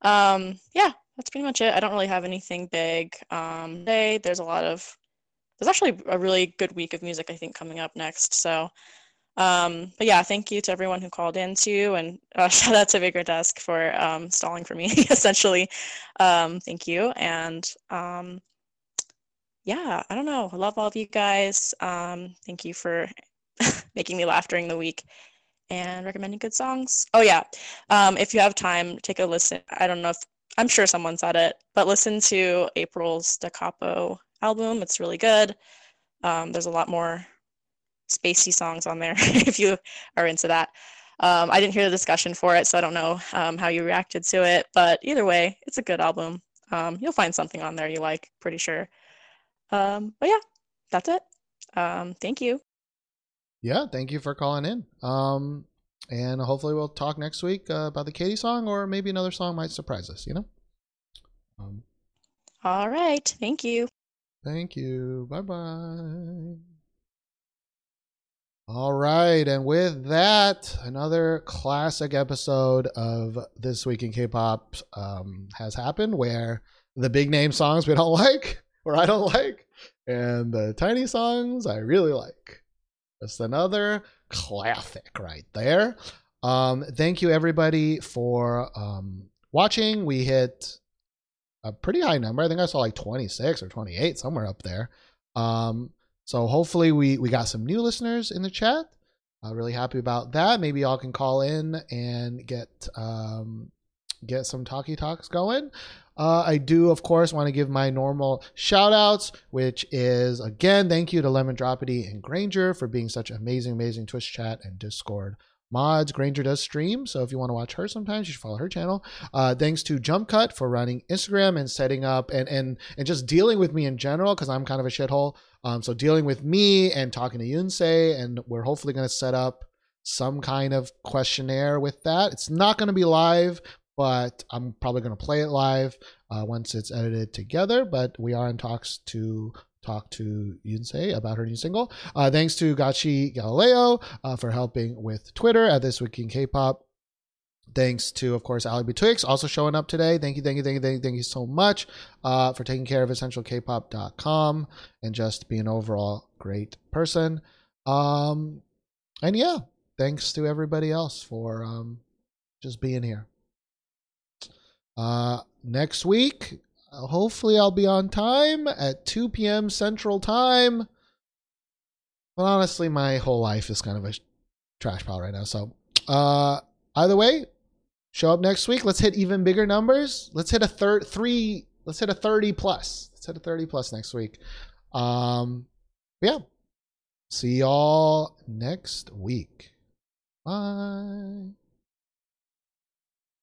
Um, yeah, that's pretty much it. I don't really have anything big. Um, today there's a lot of there's actually a really good week of music I think coming up next. So, um, but yeah, thank you to everyone who called in too, and uh, shout out to Bigger Desk for um, stalling for me essentially. Um, thank you, and um, yeah, I don't know. I love all of you guys. Um, thank you for making me laugh during the week and recommending good songs. Oh yeah, um, if you have time, take a listen. I don't know if I'm sure someone said it, but listen to April's Da Capo album. It's really good. Um, there's a lot more spacey songs on there if you are into that. Um, I didn't hear the discussion for it, so I don't know um, how you reacted to it. But either way, it's a good album. Um, you'll find something on there you like, pretty sure. Um, but yeah, that's it. Um, thank you. Yeah, thank you for calling in. And hopefully we'll talk next week uh, about the Katie song, or maybe another song might surprise us. You know. Um, All right. Thank you. Thank you. Bye bye. All right, and with that, another classic episode of This Week in K-pop um, has happened, where the big name songs we don't like, or I don't like, and the tiny songs I really like. That's another classic right there. Um, thank you everybody for um, watching. We hit a pretty high number. I think I saw like 26 or 28 somewhere up there. Um, so hopefully we we got some new listeners in the chat. Uh, really happy about that. Maybe y'all can call in and get um, get some talkie talks going. Uh, I do, of course, want to give my normal shout outs, which is again, thank you to Lemon Dropity and Granger for being such amazing, amazing Twitch chat and Discord mods. Granger does stream, so if you want to watch her sometimes, you should follow her channel. Uh, thanks to Jump Cut for running Instagram and setting up and and and just dealing with me in general because I'm kind of a shithole. Um, so dealing with me and talking to Yunsei, and we're hopefully going to set up some kind of questionnaire with that. It's not going to be live, but I'm probably going to play it live uh, once it's edited together. But we are in talks to talk to Yunsei about her new single. Uh, thanks to Gachi Galileo uh, for helping with Twitter at This Week in K-Pop. Thanks to, of course, Ali Betwixt also showing up today. Thank you, thank you, thank you, thank you, thank you so much uh, for taking care of EssentialKpop.com and just being an overall great person. Um, and yeah, thanks to everybody else for um, just being here. Uh, next week, hopefully, I'll be on time at 2 p.m. Central Time. But honestly, my whole life is kind of a trash pile right now. So, uh, either way, show up next week. Let's hit even bigger numbers. Let's hit a third three. Let's hit a 30 plus. Let's hit a 30 plus next week. Um, yeah. See y'all next week. Bye.